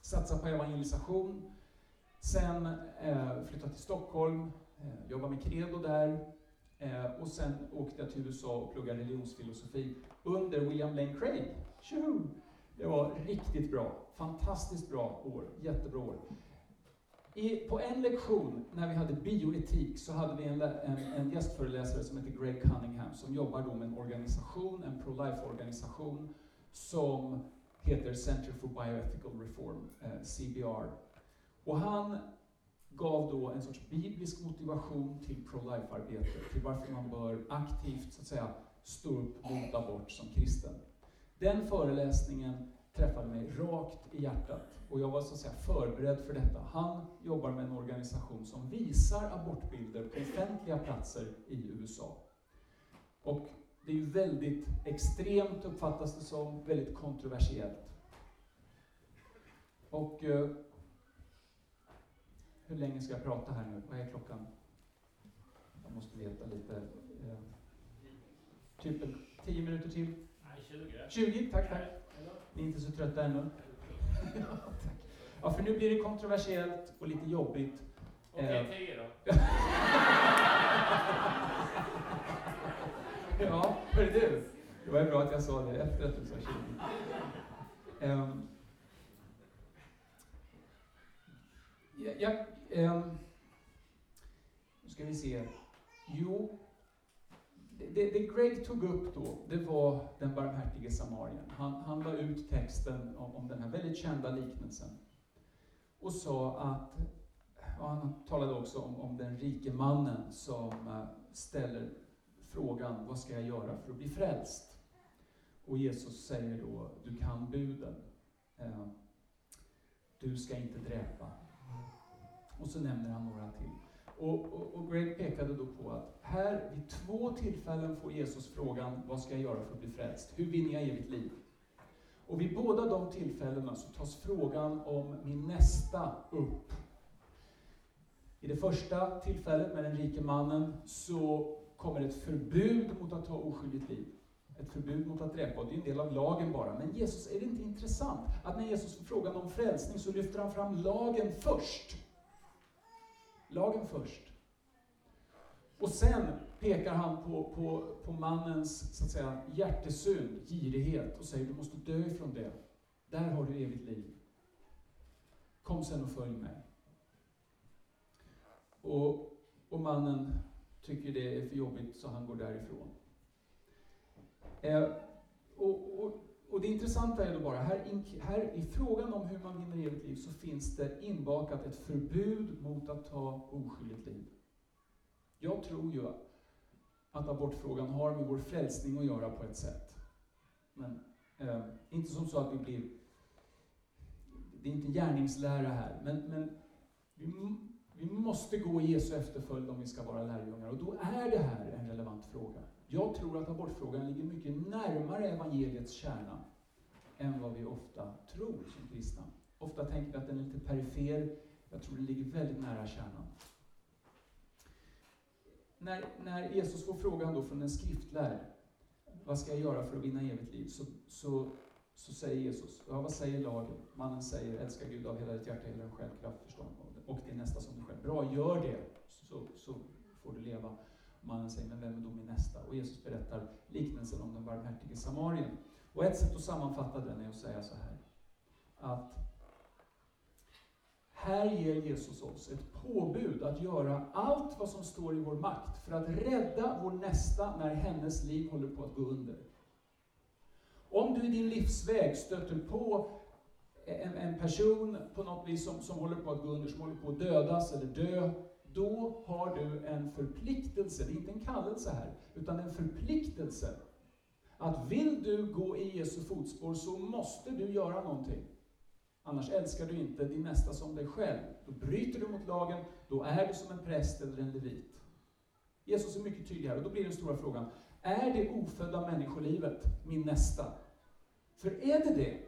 Satsa på evangelisation. Sen eh, flytta till Stockholm, eh, jobba med Credo där, Eh, och sen åkte jag till USA och pluggade religionsfilosofi under William Lane Craig. Tjoho! Det var riktigt bra. Fantastiskt bra år. Jättebra år. I, på en lektion, när vi hade bioetik, så hade vi en, en, en gästföreläsare som heter Greg Cunningham, som jobbar då med en organisation, en pro-life-organisation, som heter Center for Bioethical Reform, eh, CBR. Och han gav då en sorts biblisk motivation till pro-life-arbete, till varför man bör aktivt så att säga, stå upp mot abort som kristen. Den föreläsningen träffade mig rakt i hjärtat och jag var så att säga förberedd för detta. Han jobbar med en organisation som visar abortbilder på offentliga platser i USA. Och det är ju väldigt extremt, uppfattas det som, väldigt kontroversiellt. Och eh, hur länge ska jag prata här nu? Vad är klockan? Jag måste veta lite. Eh, typ 10 minuter till? Nej, 20. 20, tack, tack. Ni är inte så trötta ännu? ja. Ja, för nu blir det kontroversiellt och lite jobbigt. Okej, okay, 10 då. ja, hörru du. Det var ju bra att jag sa det efter att du sa 20. Um, jag, jag, um, nu ska vi se. Jo, det, det, Greg tog upp då, det var den barmhärtige samarien. Han, han la ut texten om, om den här väldigt kända liknelsen. Och sa att, och han talade också om, om den rike mannen som eh, ställer frågan, vad ska jag göra för att bli frälst? Och Jesus säger då, du kan buden. Eh, du ska inte dräpa. Och så nämner han några till. Och, och, och Greg pekade då på att här vid två tillfällen får Jesus frågan, vad ska jag göra för att bli frälst? Hur vinner jag evigt liv? Och vid båda de tillfällena så tas frågan om min nästa upp. I det första tillfället med den rike mannen så kommer ett förbud mot att ta oskyldigt liv. Ett förbud mot att dräpa, och det är en del av lagen bara. Men Jesus, är det inte intressant att när Jesus får frågan om frälsning så lyfter han fram lagen först? Lagen först. Och sen pekar han på, på, på mannens så att säga, hjärtesynd, girighet, och säger du måste dö ifrån det. Där har du evigt liv. Kom sen och följ mig. Och, och mannen tycker det är för jobbigt så han går därifrån. Eh, och, och, och, det intressanta är då bara, här, här i frågan om hur man vinner evigt liv så finns det inbakat ett förbud mot att ta oskyldigt liv. Jag tror ju att abortfrågan har med vår frälsning att göra på ett sätt. Men eh, inte som så att vi blir... Det är inte gärningslära här, men, men vi, vi måste gå i Jesu efterföljd om vi ska vara lärjungar. Och då är det här en relevant fråga. Jag tror att abortfrågan ligger mycket närmare evangeliets kärna än vad vi ofta tror som kristna. Ofta tänker vi att den är lite perifer. Jag tror den ligger väldigt nära kärnan när, när Jesus får frågan då från en skriftlärd, vad ska jag göra för att vinna evigt liv? Så, så, så säger Jesus, ja vad säger lagen? Mannen säger, älska Gud av hela ditt hjärta, hela din själ, kraft, förstånd och din nästa som dig själv. Bra, gör det, så, så får du leva. Mannen säger, men vem är då min nästa? Och Jesus berättar liknelsen om den barmhärtige samarien. Och ett sätt att sammanfatta den är att säga så här, att här ger Jesus oss ett påbud att göra allt vad som står i vår makt för att rädda vår nästa när hennes liv håller på att gå under. Om du i din livsväg stöter på en, en person på något vis som, som håller på att gå under, som håller på att dödas eller dö, då har du en förpliktelse, det är inte en kallelse här, utan en förpliktelse. Att vill du gå i Jesu fotspår så måste du göra någonting. Annars älskar du inte din nästa som dig själv. Då bryter du mot lagen, då är du som en präst eller en levit. Jesus är mycket tydlig här, och då blir den stora frågan, är det ofödda människolivet min nästa? För är det det,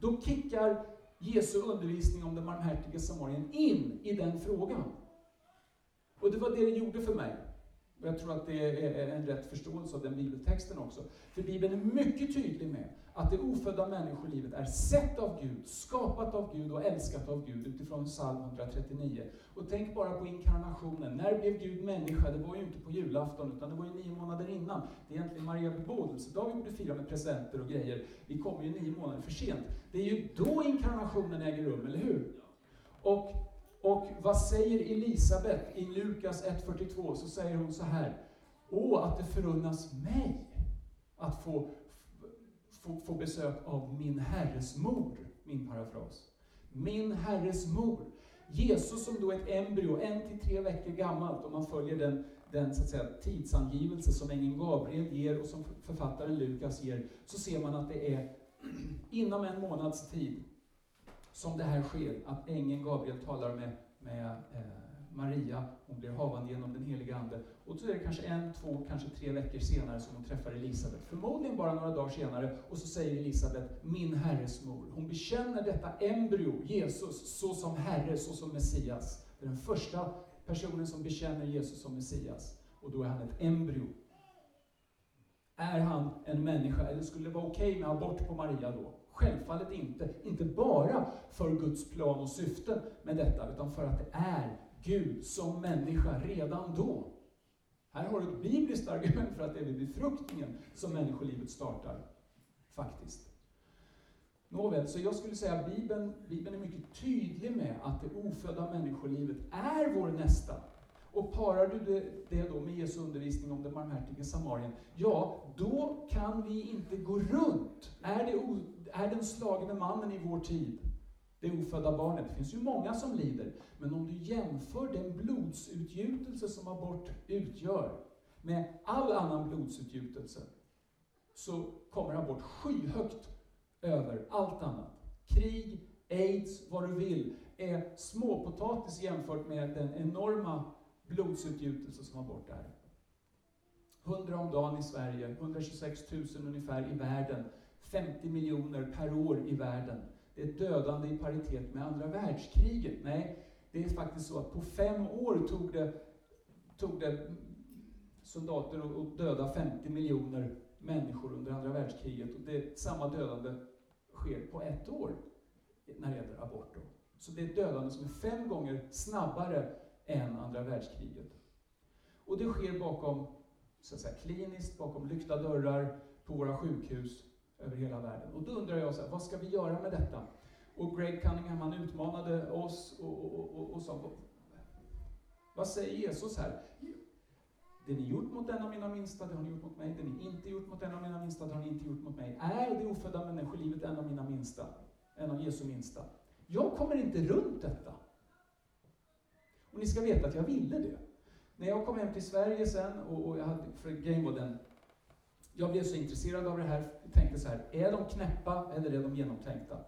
då kickar Jesu undervisning om den barmhärtige samarien in i den frågan. Och det var det det gjorde för mig. Och jag tror att det är en rätt förståelse av den bibeltexten också. För Bibeln är mycket tydlig med att det ofödda människolivet är sett av Gud, skapat av Gud och älskat av Gud utifrån psalm 139. Och tänk bara på inkarnationen. När blev Gud människa? Det var ju inte på julafton, utan det var ju nio månader innan. Det är egentligen Maria bebådelsedag vi borde fira med presenter och grejer. Vi kommer ju nio månader för sent. Det är ju då inkarnationen äger rum, eller hur? Och, och vad säger Elisabet i Lukas 1.42? Så säger hon så här. Åh, att det förunnas mig att få få, få besök av min Herres mor, min parafras. Min Herres mor. Jesus som då är ett embryo, en till tre veckor gammalt, om man följer den, den så att säga, tidsangivelse som ängeln Gabriel ger och som författaren Lukas ger, så ser man att det är inom en månads tid som det här sker, att ängeln Gabriel talar med, med eh, Maria, hon blir havande genom den heliga Ande. Och så är det kanske en, två, kanske tre veckor senare som hon träffar Elisabet. Förmodligen bara några dagar senare. Och så säger Elisabet, min Herres mor. Hon bekänner detta embryo, Jesus, så som Herre, så som Messias. Det är den första personen som bekänner Jesus som Messias. Och då är han ett embryo. Är han en människa, eller skulle det vara okej okay med abort på Maria då? Självfallet inte. Inte bara för Guds plan och syfte med detta, utan för att det är Gud som människa redan då. Här har du ett bibliskt argument för att det är vid befruktningen som människolivet startar, faktiskt. Nåväl, så jag skulle säga att Bibeln, Bibeln är mycket tydlig med att det ofödda människolivet är vår nästa. Och parar du det, det då med Jesu undervisning om den barmhärtige samarien, ja, då kan vi inte gå runt. Är, det, är den slagne mannen i vår tid det ofödda barnet. Det finns ju många som lider. Men om du jämför den blodsutgjutelse som abort utgör med all annan blodsutgjutelse, så kommer abort skyhögt över allt annat. Krig, aids, vad du vill, är småpotatis jämfört med den enorma blodsutgjutelse som var bort där. 100 om dagen i Sverige, 126 000 ungefär i världen, 50 miljoner per år i världen. Det är dödande i paritet med andra världskriget. Nej, det är faktiskt så att på fem år tog det, tog det soldater att döda 50 miljoner människor under andra världskriget. Och det, samma dödande sker på ett år när det gäller abort. Då. Så det är ett dödande som är fem gånger snabbare än andra världskriget. Och det sker bakom, så att säga, kliniskt, bakom lyckta dörrar, på våra sjukhus över hela världen. Och då undrar jag, så här, vad ska vi göra med detta? Och Greg Cunningham han utmanade oss och, och, och, och sa, vad säger Jesus här? Det ni gjort mot en av mina minsta, det har ni gjort mot mig. Det ni inte gjort mot en av mina minsta, det har ni inte gjort mot mig. Är det ofödda människolivet en av mina minsta? En av Jesu minsta? Jag kommer inte runt detta. Och ni ska veta att jag ville det. När jag kom hem till Sverige sen, och, och jag hade, för grejen var den, jag blev så intresserad av det här, och tänkte så här, är de knäppa eller är de genomtänkta?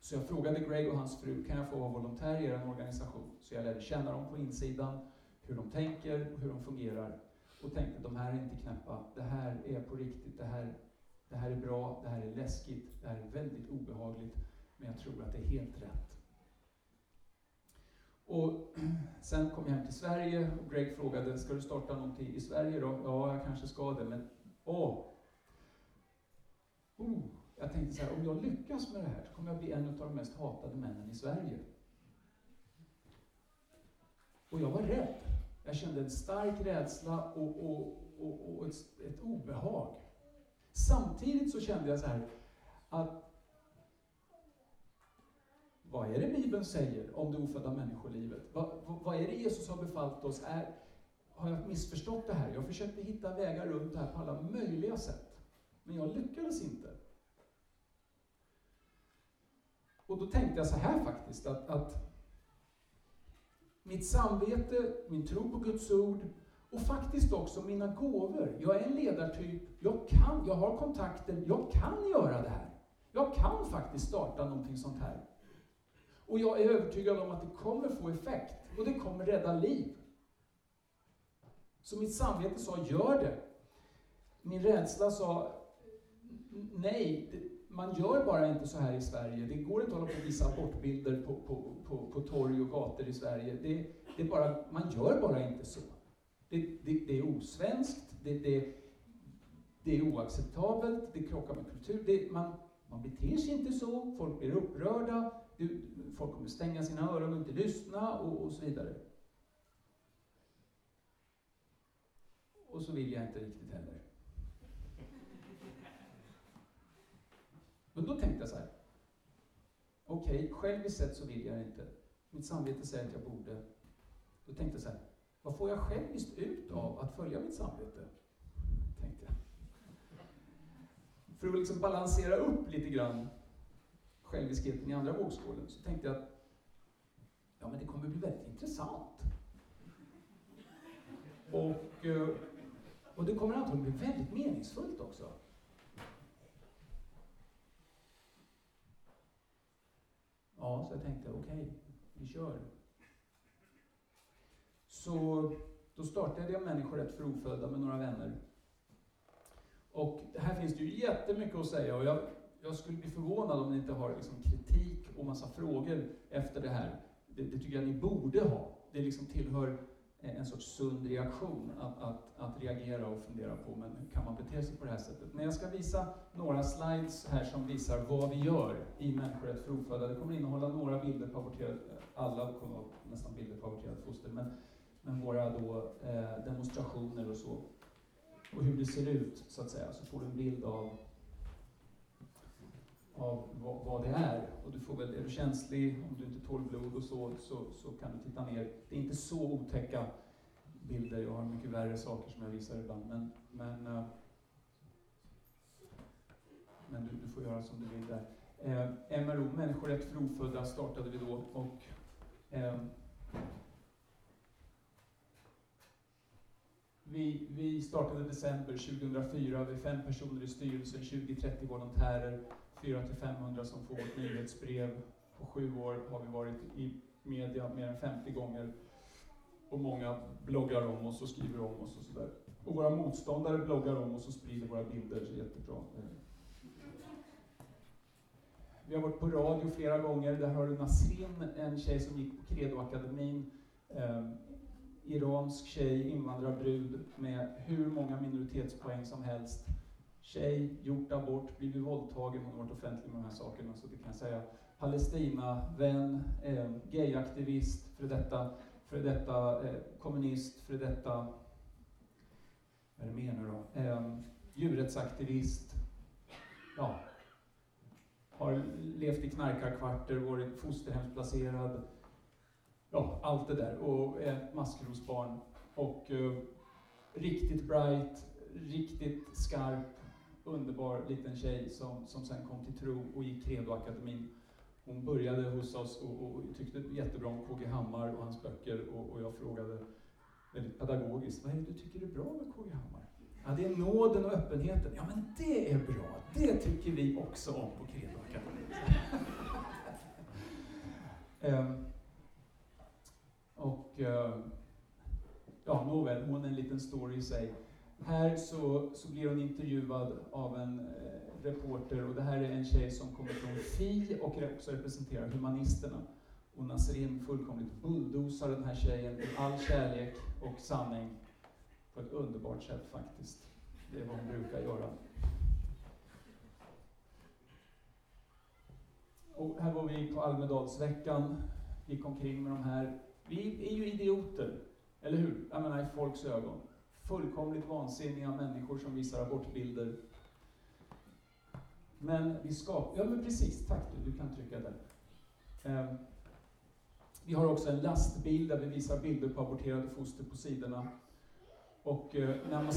Så jag frågade Greg och hans fru, kan jag få vara volontär i er organisation? Så jag lärde känna dem på insidan, hur de tänker och hur de fungerar. Och tänkte, de här är inte knäppa, det här är på riktigt, det här, det här är bra, det här är läskigt, det här är väldigt obehagligt, men jag tror att det är helt rätt. Och sen kom jag hem till Sverige och Greg frågade, ska du starta någonting i Sverige då? Ja, jag kanske ska det, men åh! Oh, jag tänkte så här, om jag lyckas med det här så kommer jag bli en av de mest hatade männen i Sverige. Och jag var rädd. Jag kände en stark rädsla och, och, och, och ett, ett obehag. Samtidigt så kände jag så här, att vad är det Bibeln säger om det ofödda människolivet? Vad, vad är det Jesus har befallt oss? Är, har jag missförstått det här? Jag försökte hitta vägar runt det här på alla möjliga sätt. Men jag lyckades inte. Och då tänkte jag så här faktiskt, att, att mitt samvete, min tro på Guds ord och faktiskt också mina gåvor. Jag är en ledartyp, jag, kan, jag har kontakter, jag kan göra det här. Jag kan faktiskt starta någonting sånt här. Och jag är övertygad om att det kommer få effekt och det kommer rädda liv. Så mitt samvete sa, gör det. Min rädsla sa, nej, man gör bara inte så här i Sverige. Det går inte att hålla på och visa abortbilder på, på, på, på torg och gator i Sverige. Det, det är bara, man gör bara inte så. Det, det, det är osvenskt, det, det, det är oacceptabelt, det krockar med kultur. Det, man, man beter sig inte så, folk blir upprörda, folk kommer stänga sina öron och inte lyssna och, och så vidare. Och så vill jag inte riktigt heller. Men då tänkte jag så här. Okej, okay, själviskt sett så vill jag inte. Mitt samvete säger att jag borde. Då tänkte jag så här. Vad får jag själviskt ut av att följa mitt samvete? Tänkte jag. För att liksom balansera upp lite grann själviskheten i andra vågskålen så tänkte jag att ja, men det kommer bli väldigt intressant. Och, eh, och det kommer antagligen bli väldigt meningsfullt också. Ja, så jag tänkte okej, okay, vi kör. Så då startade jag Människor rätt för ofödda med några vänner. Och här finns det ju jättemycket att säga och jag jag skulle bli förvånad om ni inte har liksom kritik och massa frågor efter det här. Det, det tycker jag ni borde ha. Det liksom tillhör eh, en sorts sund reaktion att, att, att reagera och fundera på, men hur kan man bete sig på det här sättet? Men jag ska visa några slides här som visar vad vi gör i Människorätt för ofödda. Det kommer innehålla några bilder på aborterat, eh, alla kommer att nästan bilder på aborterat foster, men, men våra då, eh, demonstrationer och så. Och hur det ser ut, så att säga, så får du en bild av av vad, vad, det är. Och du får väl, är du känslig, om du inte tål blod och så, så, så kan du titta ner. Det är inte så otäcka bilder, jag har mycket värre saker som jag visar ibland. Men, men, eh, men du, du, får göra som du vill där. Eh, MRO, Människorätt för ofödda, startade vi då. Och, eh, vi, vi startade december 2004, vi är fem personer i styrelsen, 20-30 volontärer. 400-500 som får vårt nyhetsbrev. På sju år har vi varit i media mer än 50 gånger. Och många bloggar om oss och skriver om oss och sådär. Och våra motståndare bloggar om oss och sprider våra bilder, så jättebra. Vi har varit på radio flera gånger. Där har du Nasrin, en tjej som gick på Credoakademin. Eh, iransk tjej, invandrarbrud med hur många minoritetspoäng som helst. Tjej, gjort abort, blivit våldtagen, hon har varit offentlig med de här sakerna, så det kan jag säga. Palestina-vän, eh, gayaktivist, för detta, för detta eh, kommunist, för detta, vad är det mer nu då? Eh, djurrättsaktivist. Ja, har levt i knarkarkvarter, varit fosterhemsplacerad. Ja, allt det där. Och är maskrosbarn. Och eh, riktigt bright, riktigt skarp, underbar liten tjej som, som sen kom till tro och gick Credoakademin. Hon började hos oss och, och, tyckte jättebra om KG Hammar och hans böcker och, och jag frågade väldigt pedagogiskt, vad är det du tycker är bra med KG Hammar? Ja, det är nåden och öppenheten. Ja, men det är bra. Det tycker vi också om på Credoakademin. um, ehm, och uh, ja, nåväl, hon är en liten story i sig. Här så, så blir hon intervjuad av en eh, reporter och det här är en tjej som kommer från FI och också representerar humanisterna. Och Nasrin fullkomligt bulldozar den här tjejen med all kärlek och sanning på ett underbart sätt faktiskt. Det är vad hon brukar göra. Och här var vi på Almedalsveckan, gick omkring med de här. Vi är ju idioter, eller hur? Jag menar i folks ögon. Fullkomligt vansinniga människor som visar abortbilder. Men vi skapar, ja men precis, tack du, du kan trycka där. Eh, vi har också en lastbil där vi visar bilder på aborterade foster på sidorna. Och eh, när man...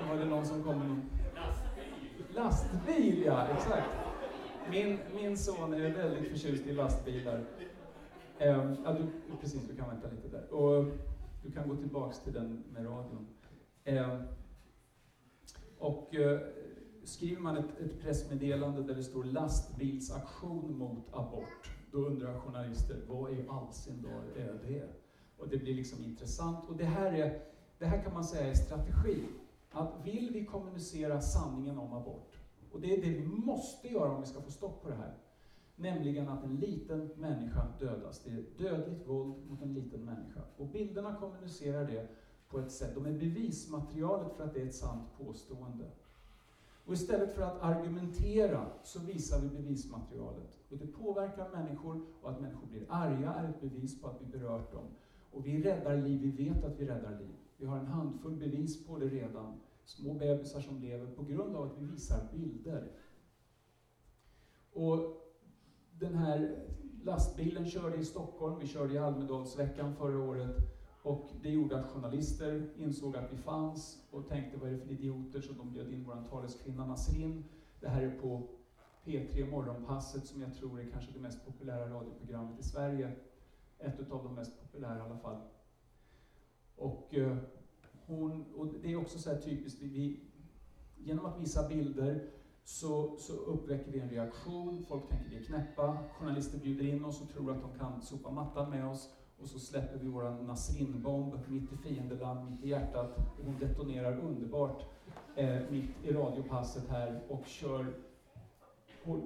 Då var det någon som kom med någon... Lastbil! Lastbil, ja, exakt. Min, min son är väldigt förtjust i lastbilar. Eh, ja, du, precis, du kan vänta lite där. Och du kan gå tillbaks till den med radion. Eh, och eh, skriver man ett, ett pressmeddelande där det står lastbilsaktion mot abort, då undrar journalister, vad i all sin dar är det? Och det blir liksom intressant. Och det här, är, det här kan man säga är strategi. Att vill vi kommunicera sanningen om abort, och det är det vi måste göra om vi ska få stopp på det här, nämligen att en liten människa dödas. Det är dödligt våld mot en liten människa. Och bilderna kommunicerar det på ett sätt, de är bevismaterialet för att det är ett sant påstående. Och istället för att argumentera så visar vi bevismaterialet. Och det påverkar människor och att människor blir arga är ett bevis på att vi berört dem. Och vi räddar liv, vi vet att vi räddar liv. Vi har en handfull bevis på det redan. Små bebisar som lever på grund av att vi visar bilder. Och den här lastbilen körde i Stockholm, vi körde i Almedalsveckan förra året. Och det gjorde att journalister insåg att vi fanns och tänkte vad är det för idioter, så de bjöd in vår taleskvinna Nasrin. Det här är på P3 Morgonpasset som jag tror är kanske det mest populära radioprogrammet i Sverige. Ett av de mest populära i alla fall. Och, eh, hon, och det är också så typiskt, vi, genom att visa bilder så, så uppväcker vi en reaktion, folk tänker vi är knäppa, journalister bjuder in oss och tror att de kan sopa mattan med oss. Och så släpper vi vår Nasrin-bomb mitt i fiendeland, mitt i hjärtat. Och hon detonerar underbart eh, mitt i radiopasset här och kör... Och,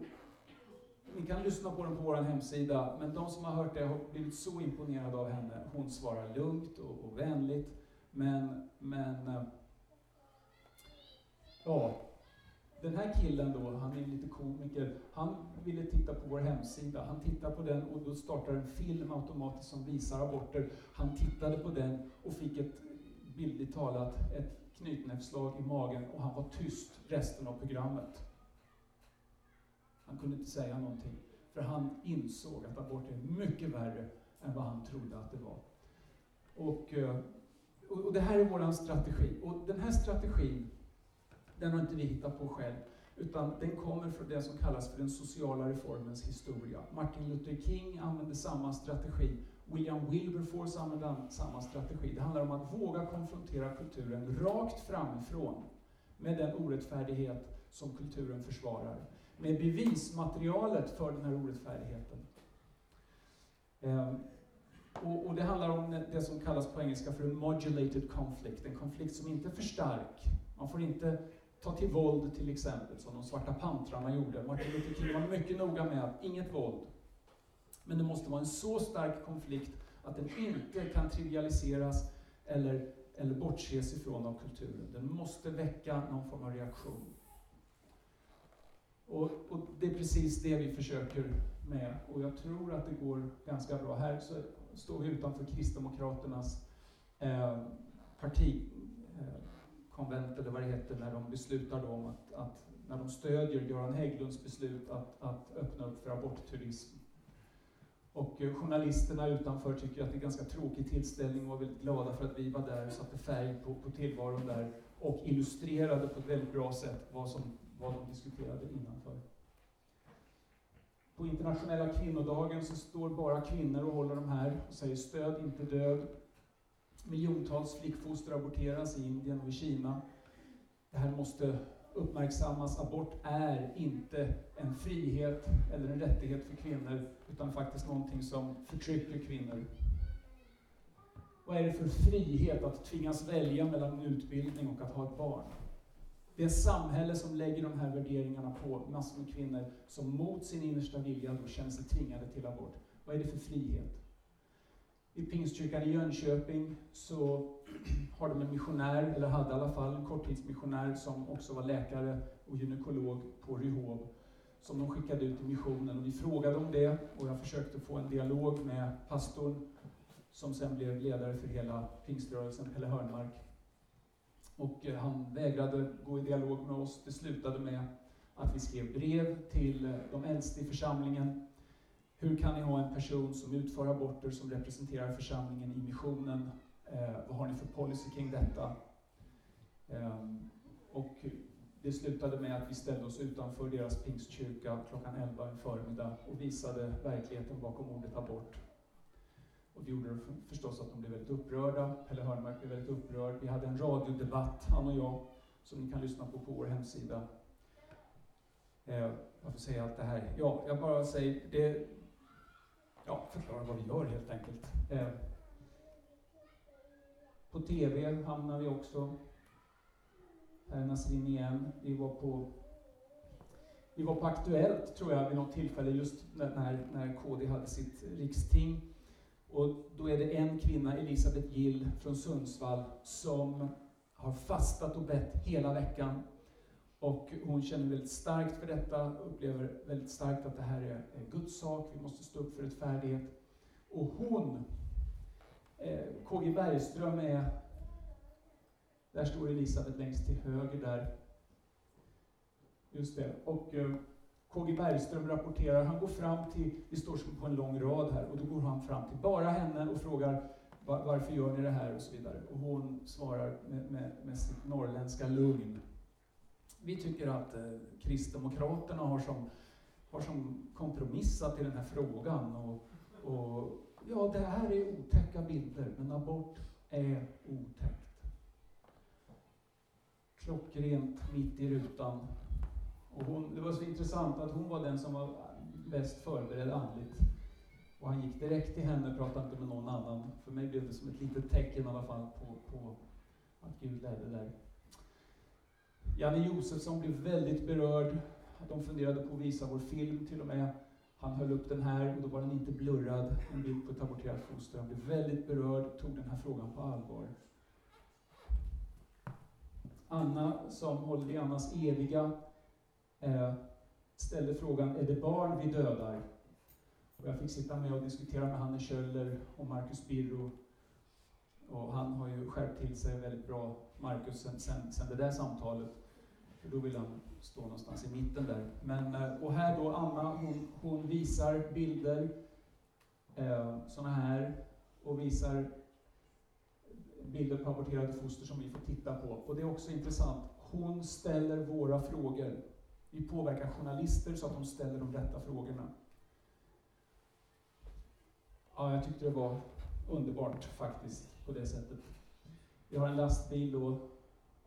ni kan lyssna på den på vår hemsida, men de som har hört det har blivit så imponerade av henne. Hon svarar lugnt och, och vänligt, men, men eh, ja, den här killen då, han är lite komiker, han ville titta på vår hemsida. Han tittar på den och då startar en film automatiskt som visar aborter. Han tittade på den och fick ett, bildligt talat, ett knytnävsslag i magen och han var tyst resten av programmet. Han kunde inte säga någonting, för han insåg att abort är mycket värre än vad han trodde att det var. Och, eh, och det här är vår strategi. Och den här strategin den har inte vi hittat på själv, utan den kommer från det som kallas för den sociala reformens historia. Martin Luther King använde samma strategi. William Wilberforce använde samma strategi. Det handlar om att våga konfrontera kulturen rakt framifrån med den orättfärdighet som kulturen försvarar. med bevismaterialet för den här orättfärdigheten. Um, och, och, det handlar om det som kallas på engelska för en modulated conflict, en konflikt som inte är för stark. Man får inte ta till våld till exempel, som de svarta pantrarna gjorde. Martin Luther King var mycket noga med att inget våld. Men det måste vara en så stark konflikt att den inte kan trivialiseras eller, eller bortses ifrån av kulturen. Den måste väcka någon form av reaktion. Och, och, det är precis det vi försöker med. Och jag tror att det går ganska bra. Här så står vi utanför Kristdemokraternas eh, parti, eh, konvent eller vad det heter, när de beslutar om att, att, när de stödjer Göran Hägglunds beslut att, att öppna upp för abortturism. Och eh, journalisterna utanför tycker att det är en ganska tråkig tillställning och var väldigt glada för att vi var där och satte färg på, på tillvaron där och illustrerade på ett väldigt bra sätt vad, som, vad de diskuterade innanför. På internationella kvinnodagen så står bara kvinnor och håller de här och säger stöd, inte död. Miljontals flickfoster aborteras i Indien och i Kina. Det här måste uppmärksammas. Abort är inte en frihet eller en rättighet för kvinnor, utan faktiskt någonting som förtrycker kvinnor. Vad är det för frihet att tvingas välja mellan utbildning och att ha ett barn? Det är samhälle som lägger de här värderingarna på massor med kvinnor som mot sin innersta vilja då känner sig tvingade till abort. Vad är det för frihet? I Pingstkyrkan i Jönköping så har de en missionär, eller hade i alla fall en korttidsmissionär som också var läkare och gynekolog på Ryhov, som de skickade ut i missionen. Och vi frågade om det och jag försökte få en dialog med pastorn som sen blev ledare för hela pingströrelsen, Pelle Hörnmark. Och eh, han vägrade gå i dialog med oss. Det slutade med att vi skrev brev till eh, de äldste i församlingen. Hur kan ni ha en person som utför aborter som representerar församlingen i missionen? Eh, vad har ni för policy kring detta? Eh, och det slutade med att vi ställde oss utanför deras pingstkyrka klockan 11 en förmiddag och visade verkligheten bakom ordet abort. Och det gjorde förstås att de blev väldigt upprörda. Pelle Hörnmark blev väldigt upprörd. Vi hade en radiodebatt, han och jag, som ni kan lyssna på på vår hemsida. Eh, varför säger jag allt det här? Ja, jag bara säger, det, ja, förklara vad vi gör helt enkelt. Eh, på TV hamnar vi också. Här är Nasrin igen. Vi var på vi var på Aktuellt, tror jag, vid något tillfälle just när, när KD hade sitt riksting. Och då är det en kvinna, Elisabeth Gill från Sundsvall, som har fastat och bett hela veckan. Och hon känner väldigt starkt för detta, upplever väldigt starkt att det här är Guds sak, vi måste stå upp för rättfärdighet. Och hon, eh, KG Bergström är, där står Elisabeth längst till höger där. Just det. Och eh, KG Bergström rapporterar, han går fram till, vi står som på en lång rad här, och då går han fram till bara henne och frågar varför gör ni det här och så vidare. Och hon svarar med, med, med sitt norrländska lugn. Vi tycker att eh, Kristdemokraterna har som, har som kompromissat i den här frågan. Och, och, ja, det här är otäcka bilder, men abort är otäckt. Klockrent mitt i rutan och hon, det var så intressant att hon var den som var bäst förberedd andligt. Och han gick direkt till henne, pratade inte med någon annan. För mig blev det som ett litet tecken i alla fall på, på att Gud ledde där. Janne Josefsson blev väldigt berörd. De funderade på att visa vår film till och med. Han höll upp den här och då var den inte blurrad, en bild på ett aborterat foster. Han blev väldigt berörd, tog den här frågan på allvar. Anna, som håller i Annas eviga eh, ställde frågan, är det barn vi dödar? Och jag fick sitta med och diskutera med Hanne Kjöller och Marcus Birro. Och han har ju skärpt till sig väldigt bra, Marcus, sen, sen, sen det där samtalet. För då vill han stå någonstans i mitten där. Men, eh, och här då, Anna, hon, hon visar bilder, eh, sådana här, och visar bilder på aborterade foster som vi får titta på. Och det är också intressant, hon ställer våra frågor. Vi påverkar journalister så att de ställer de rätta frågorna. Ja, jag tyckte det var underbart faktiskt, på det sättet. Vi har en lastbil då,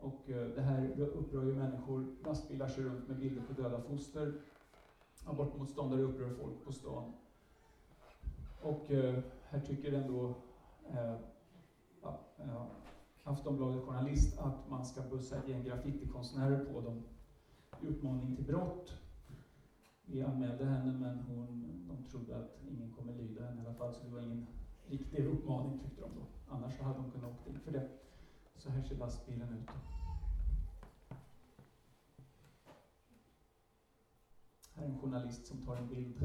och eh, det här upprör ju människor. Lastbilar kör runt med bilder på döda foster. abortmotståndare upprör folk på stan. Och eh, här tycker ändå eh, ja, ja, Aftonbladet journalist att man ska bussa igen graffitikonstnärer på dem i till brott. Vi anmälde henne men hon, de trodde att ingen kommer lyda henne i alla fall, så det var ingen riktig uppmaning tyckte de då. Annars hade de kunnat åka in för det. Så här ser lastbilen ut. Här är en journalist som tar en bild.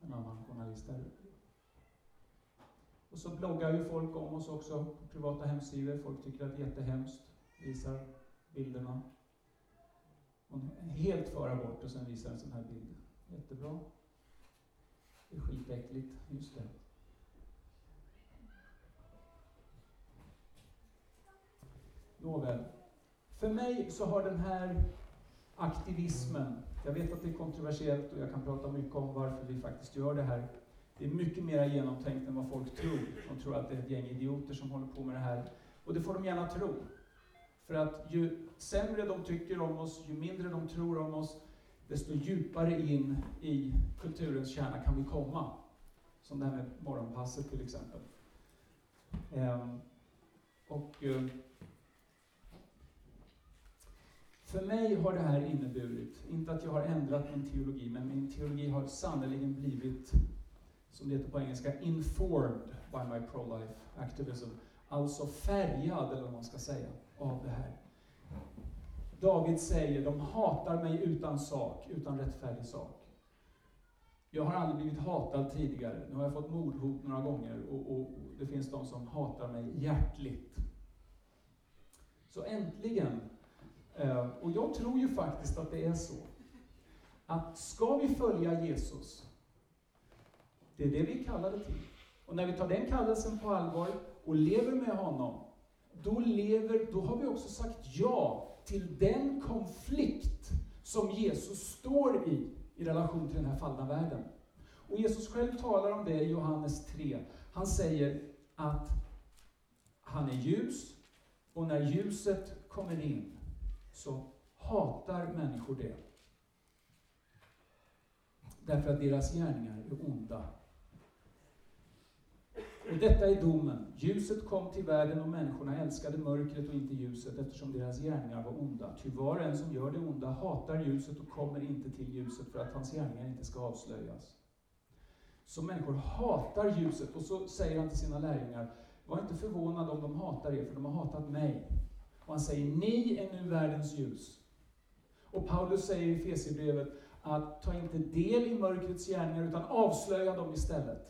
En annan journalist där Och så bloggar ju folk om oss också på privata hemsidor. Folk tycker att det är jättehemskt. Visar bilderna. Hon är helt för abort och sen visar en sån här bild. Jättebra. Det är skitäckligt. Just det. Nåväl. För mig så har den här aktivismen, jag vet att det är kontroversiellt och jag kan prata mycket om varför vi faktiskt gör det här. Det är mycket mer genomtänkt än vad folk tror. De tror att det är ett gäng idioter som håller på med det här. Och det får de gärna tro. För att ju sämre de tycker om oss, ju mindre de tror om oss, desto djupare in i kulturens kärna kan vi komma. Som det här med morgonpasset till exempel. Um, och eh, uh, för mig har det här inneburit, inte att jag har ändrat min teologi, men min teologi har sannerligen blivit, som det heter på engelska, informed by my pro-life activism. Alltså färgad, eller vad man ska säga, av det här. David säger, de hatar mig utan sak, utan rättfärdig sak. Jag har aldrig blivit hatad tidigare. Nu har jag fått mordhot några gånger och, och, det finns de som hatar mig hjärtligt. Så äntligen Eh, och jag tror ju faktiskt att det är så. Att ska vi följa Jesus, det är det vi är kallade till. Och när vi tar den kallelsen på allvar och lever med honom, då, lever, då har vi också sagt ja till den konflikt som Jesus står i, i relation till den här fallna världen. Och Jesus själv talar om det i Johannes 3. Han säger att han är ljus, och när ljuset kommer in, så hatar människor det. Därför att deras gärningar är onda. Och detta är domen. Ljuset kom till världen och människorna älskade mörkret och inte ljuset eftersom deras gärningar var onda. Ty var och en som gör det onda hatar ljuset och kommer inte till ljuset för att hans gärningar inte ska avslöjas. Så människor hatar ljuset och så säger han till sina lärjungar, var inte förvånad om de hatar er, för de har hatat mig. Och han säger, ni är nu världens ljus. Och Paulus säger i Fesierbrevet att ta inte del i mörkrets gärningar, utan avslöja dem istället.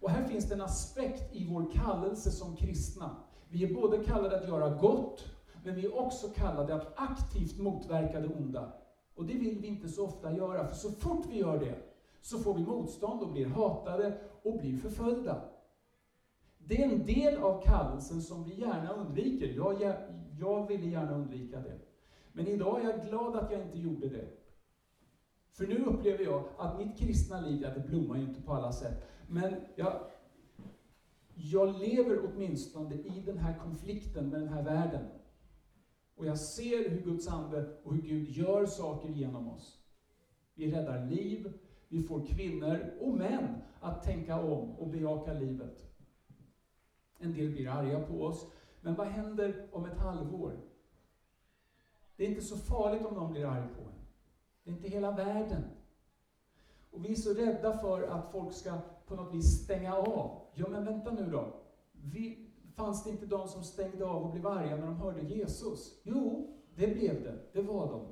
Och här finns det en aspekt i vår kallelse som kristna. Vi är både kallade att göra gott, men vi är också kallade att aktivt motverka det onda. Och det vill vi inte så ofta göra, för så fort vi gör det, så får vi motstånd och blir hatade och blir förföljda. Det är en del av kallelsen som vi gärna undviker. Jag, jag, jag ville gärna undvika det. Men idag är jag glad att jag inte gjorde det. För nu upplever jag att mitt kristna liv, ja, det blommar ju inte på alla sätt, men jag, jag lever åtminstone i den här konflikten med den här världen. Och jag ser hur Guds ande och hur Gud gör saker genom oss. Vi räddar liv, vi får kvinnor och män att tänka om och bejaka livet. En del blir arga på oss. Men vad händer om ett halvår? Det är inte så farligt om någon blir arg på en. Det är inte hela världen. Och vi är så rädda för att folk ska på något vis stänga av. Ja, men vänta nu då. Vi, fanns det inte de som stängde av och blev arga när de hörde Jesus? Jo, det blev det. Det var de.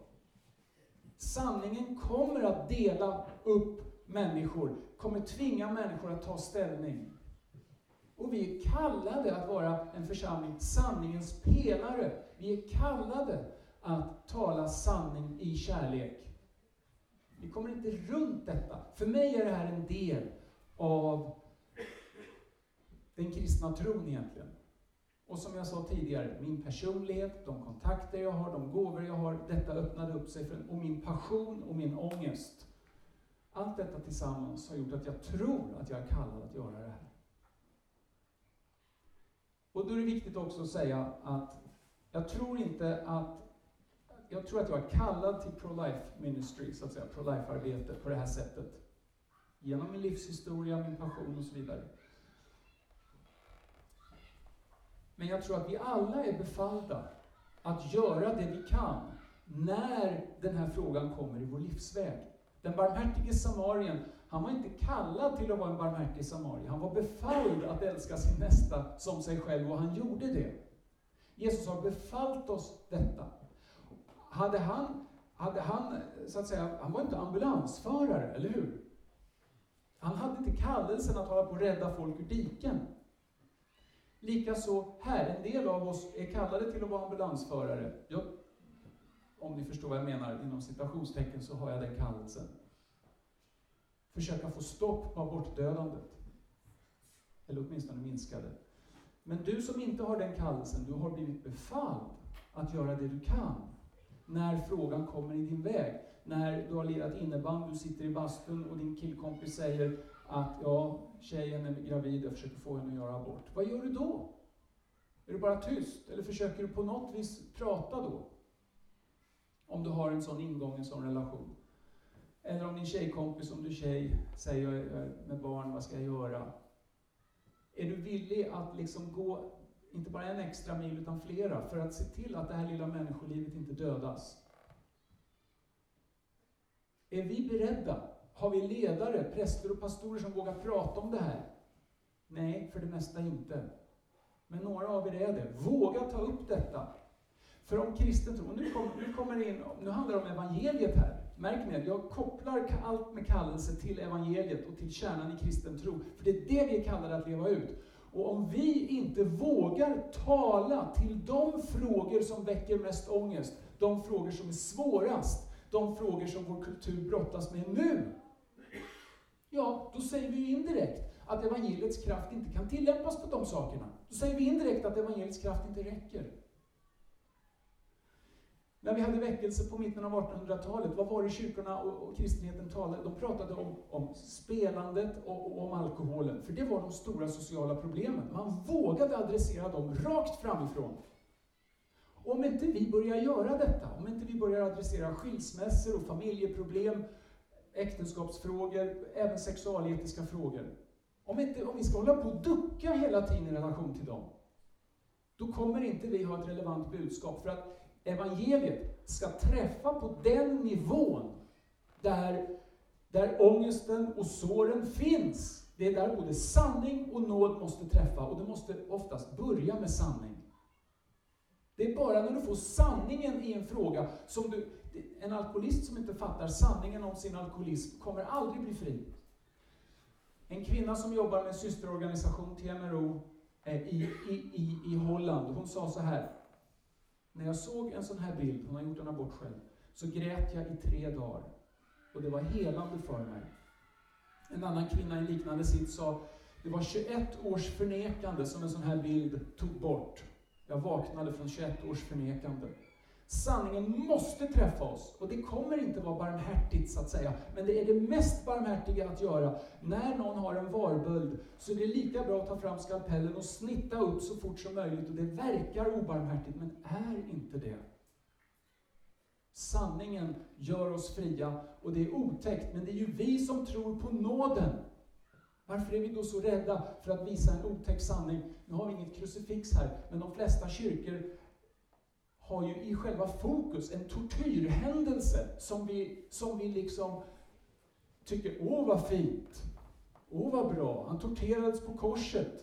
Sanningen kommer att dela upp människor, kommer tvinga människor att ta ställning. Och vi är kallade att vara en församling, sanningens pelare. Vi är kallade att tala sanning i kärlek. Vi kommer inte runt detta. För mig är det här en del av den kristna tron egentligen. Och som jag sa tidigare, min personlighet, de kontakter jag har, de gåvor jag har, detta öppnade upp sig för och min passion och min ångest. Allt detta tillsammans har gjort att jag tror att jag är kallad att göra det här. Och då är det viktigt också att säga att jag tror inte att jag tror att jag är kallad till pro-life ministry, så att säga, pro-life-arbete på det här sättet. Genom min livshistoria, min passion och så vidare. Men jag tror att vi alla är befallda att göra det vi kan när den här frågan kommer i vår livsväg. Den barmhärtige samarien, han var inte kallad till att vara en barmhärtig samarier, Han var befalld att älska sin nästa som sig själv och han gjorde det. Jesus har befallt oss detta. Hade han, hade han, så att säga, han var inte ambulansförare, eller hur? Han hade inte kallelsen att hålla på och rädda folk ur diken. Likaså här, en del av oss är kallade till att vara ambulansförare. Jag, om ni förstår vad jag menar, inom citationstecken så har jag den kallelsen. Försöka få stopp på abortdödandet. Eller åtminstone minska det. Men du som inte har den kallelsen, du har blivit befalld att göra det du kan när frågan kommer i din väg. När du har lirat innebandy, du sitter i bastun och din killkompis säger att ja, tjejen är gravid, jag försöker få henne att göra abort. Vad gör du då? Är du bara tyst? Eller försöker du på något vis prata då? Om du har en sån ingång, en sån relation. Eller om din tjejkompis, om du är tjej, säger med barn, vad ska jag göra? Är du villig att liksom gå, inte bara en extra mil, utan flera, för att se till att det här lilla människolivet inte dödas? Är vi beredda? Har vi ledare, präster och pastorer som vågar prata om det här? Nej, för det mesta inte. Men några av er är det. Våga ta upp detta. För om kristen tro, nu, kom, nu kommer det in, nu handlar det om evangeliet här. Märk ni, jag kopplar allt med kallelse till evangeliet och till kärnan i kristen tro. För det är det vi är kallade att leva ut. Och om vi inte vågar tala till de frågor som väcker mest ångest, de frågor som är svårast, de frågor som vår kultur brottas med nu, ja, då säger vi ju indirekt att evangeliets kraft inte kan tillämpas på de sakerna. Då säger vi indirekt att evangeliets kraft inte räcker. När vi hade väckelse på mitten av 1800-talet, vad var det kyrkorna och, och kristenheten talade? De pratade om, om spelandet och, och, om alkoholen, för det var de stora sociala problemen. Man vågade adressera dem rakt framifrån. Om inte vi börjar göra detta, om inte vi börjar adressera skilsmässor och familjeproblem, äktenskapsfrågor, även sexualetiska frågor. Om, inte, om vi ska hålla på och ducka hela tiden i relation till dem, då kommer inte vi ha ett relevant budskap. För att evangeliet ska träffa på den nivån där, där ångesten och såren finns. Det är där både sanning och nåd måste träffa, och det måste oftast börja med sanning. Det är bara när du får sanningen i en fråga som du... En alkoholist som inte fattar sanningen om sin alkoholism kommer aldrig bli fri. En kvinna som jobbar med systerorganisation till eh, i, i, i, i Holland, hon sa så här. När jag såg en sån här bild, hon har gjort en abort själv, så grät jag i tre dagar. Och det var helande för mig. En annan kvinna i en liknande sitt sa, det var 21 års förnekande som en sån här bild tog bort. Jag vaknade från 21 års förnekande. Sanningen måste träffa oss, och det kommer inte vara barmhärtigt så att säga, men det är det mest barmhärtiga att göra. När någon har en varböld så är det lika bra att ta fram skalpellen och snitta upp så fort som möjligt, och det verkar obarmhärtigt, men är inte det. Sanningen gör oss fria, och det är otäckt, men det är ju vi som tror på nåden. Varför är vi då så rädda för att visa en otäck sanning? Nu har vi inget krucifix här, men de flesta kyrkor har ju i själva fokus en tortyrhändelse som vi, som vi liksom tycker, åh vad fint, åh vad bra, han torterades på korset.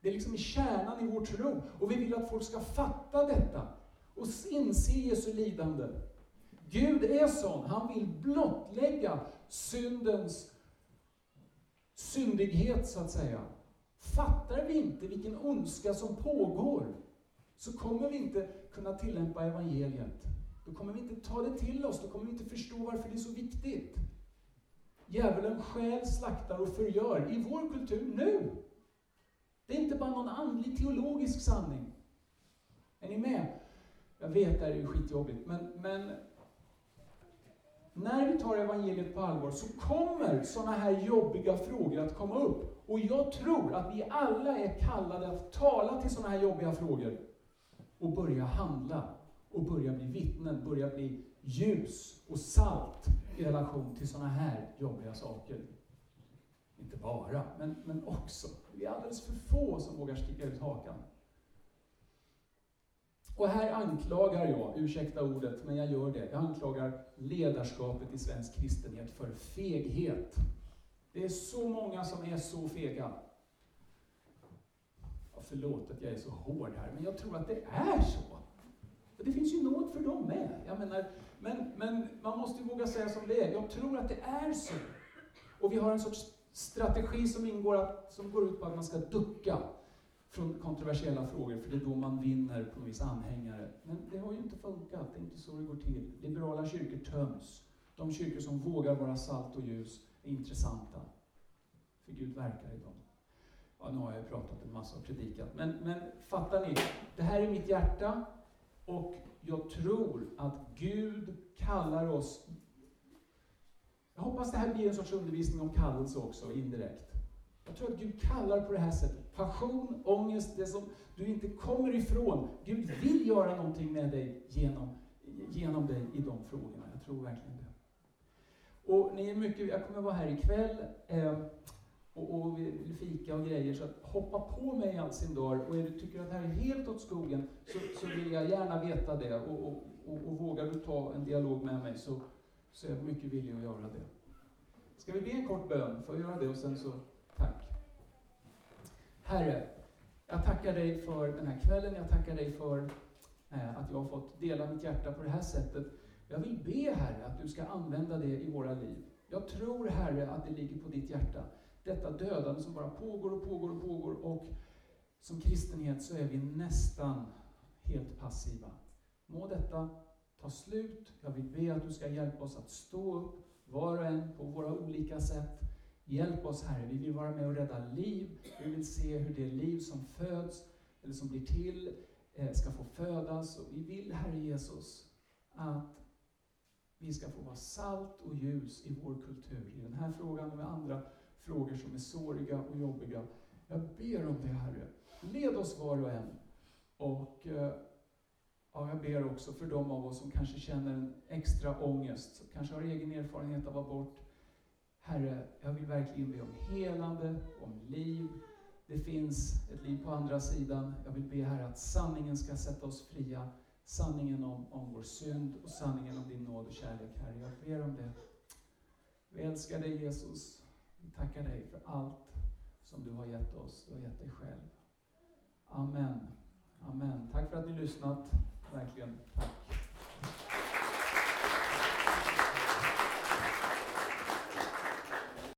Det är liksom i kärnan i vår tro. Och vi vill att folk ska fatta detta och inse Jesu lidande. Gud är sån, han vill blottlägga syndens syndighet, så att säga. Fattar vi inte vilken ondska som pågår, så kommer vi inte kunna tillämpa evangeliet. Då kommer vi inte ta det till oss, då kommer vi inte förstå varför det är så viktigt. Djävulen stjäl, slaktar och förgör i vår kultur nu. Det är inte bara någon andlig teologisk sanning. Är ni med? Jag vet, det här är ju skitjobbigt, men, men när vi tar evangeliet på allvar så kommer sådana här jobbiga frågor att komma upp. Och jag tror att vi alla är kallade att tala till sådana här jobbiga frågor och börja handla och börja bli vittnen, börja bli ljus och salt i relation till sådana här jobbiga saker. Inte bara, men, men också. Vi är alldeles för få som vågar sticka ut hakan. Och här anklagar jag, ursäkta ordet, men jag gör det. Jag anklagar ledarskapet i svensk kristenhet för feghet. Det är så många som är så fega. Förlåt att jag är så hård här, men jag tror att det är så. Och det finns ju nåd för dem med. Jag menar, men, men man måste ju våga säga som det är. Jag tror att det är så. Och vi har en sorts strategi som, ingår att, som går ut på att man ska ducka från kontroversiella frågor, för det är då man vinner på något vis anhängare. Men det har ju inte funkat, det är inte så det går till. Liberala kyrkor töms. De kyrkor som vågar vara salt och ljus är intressanta. För Gud verkar i dem. Ja, nu har jag ju pratat en massa och predikat, men, men fattar ni? Det här är mitt hjärta och jag tror att Gud kallar oss jag hoppas det här blir en sorts undervisning om kallelse också, indirekt. Jag tror att Gud kallar på det här sättet. Passion, ångest, det som du inte kommer ifrån. Gud vill göra någonting med dig genom, genom dig i de frågorna. Jag tror verkligen det. Och ni är mycket, jag kommer vara här ikväll eh, och, och vill fika och grejer, så att hoppa på mig i all sin dag. Och är du tycker att det här är helt åt skogen, så, så vill jag gärna veta det. Och, och, och, och vågar du ta en dialog med mig, så, så är jag mycket villig att göra det. Ska vi be en kort bön? Får jag göra det och sen så tack. Herre, jag tackar dig för den här kvällen. Jag tackar dig för eh, att jag har fått dela mitt hjärta på det här sättet. Jag vill be Herre att du ska använda det i våra liv. Jag tror Herre att det ligger på ditt hjärta. Detta dödande som bara pågår och pågår och pågår och som kristenhet så är vi nästan helt passiva. Må detta ta slut. Jag vill be att du ska hjälpa oss att stå upp, var och en på våra olika sätt. Hjälp oss Herre, vi vill vara med och rädda liv. Vi vill se hur det liv som föds, eller som blir till, eh, ska få födas. Och vi vill Herre Jesus att vi ska få vara salt och ljus i vår kultur, i den här frågan och med andra frågor som är såriga och jobbiga. Jag ber om det Herre. Led oss var och en. Och eh, Ja, jag ber också för de av oss som kanske känner en extra ångest, som kanske har egen erfarenhet av abort. Herre, jag vill verkligen be om helande, om liv. Det finns ett liv på andra sidan. Jag vill be Herre att sanningen ska sätta oss fria. Sanningen om, om vår synd och sanningen om din nåd och kärlek, Herre. Jag ber om det. Vi älskar dig Jesus. Vi tackar dig för allt som du har gett oss. Du har gett dig själv. Amen. Amen. Tack för att ni lyssnat. Verkligen. Tack.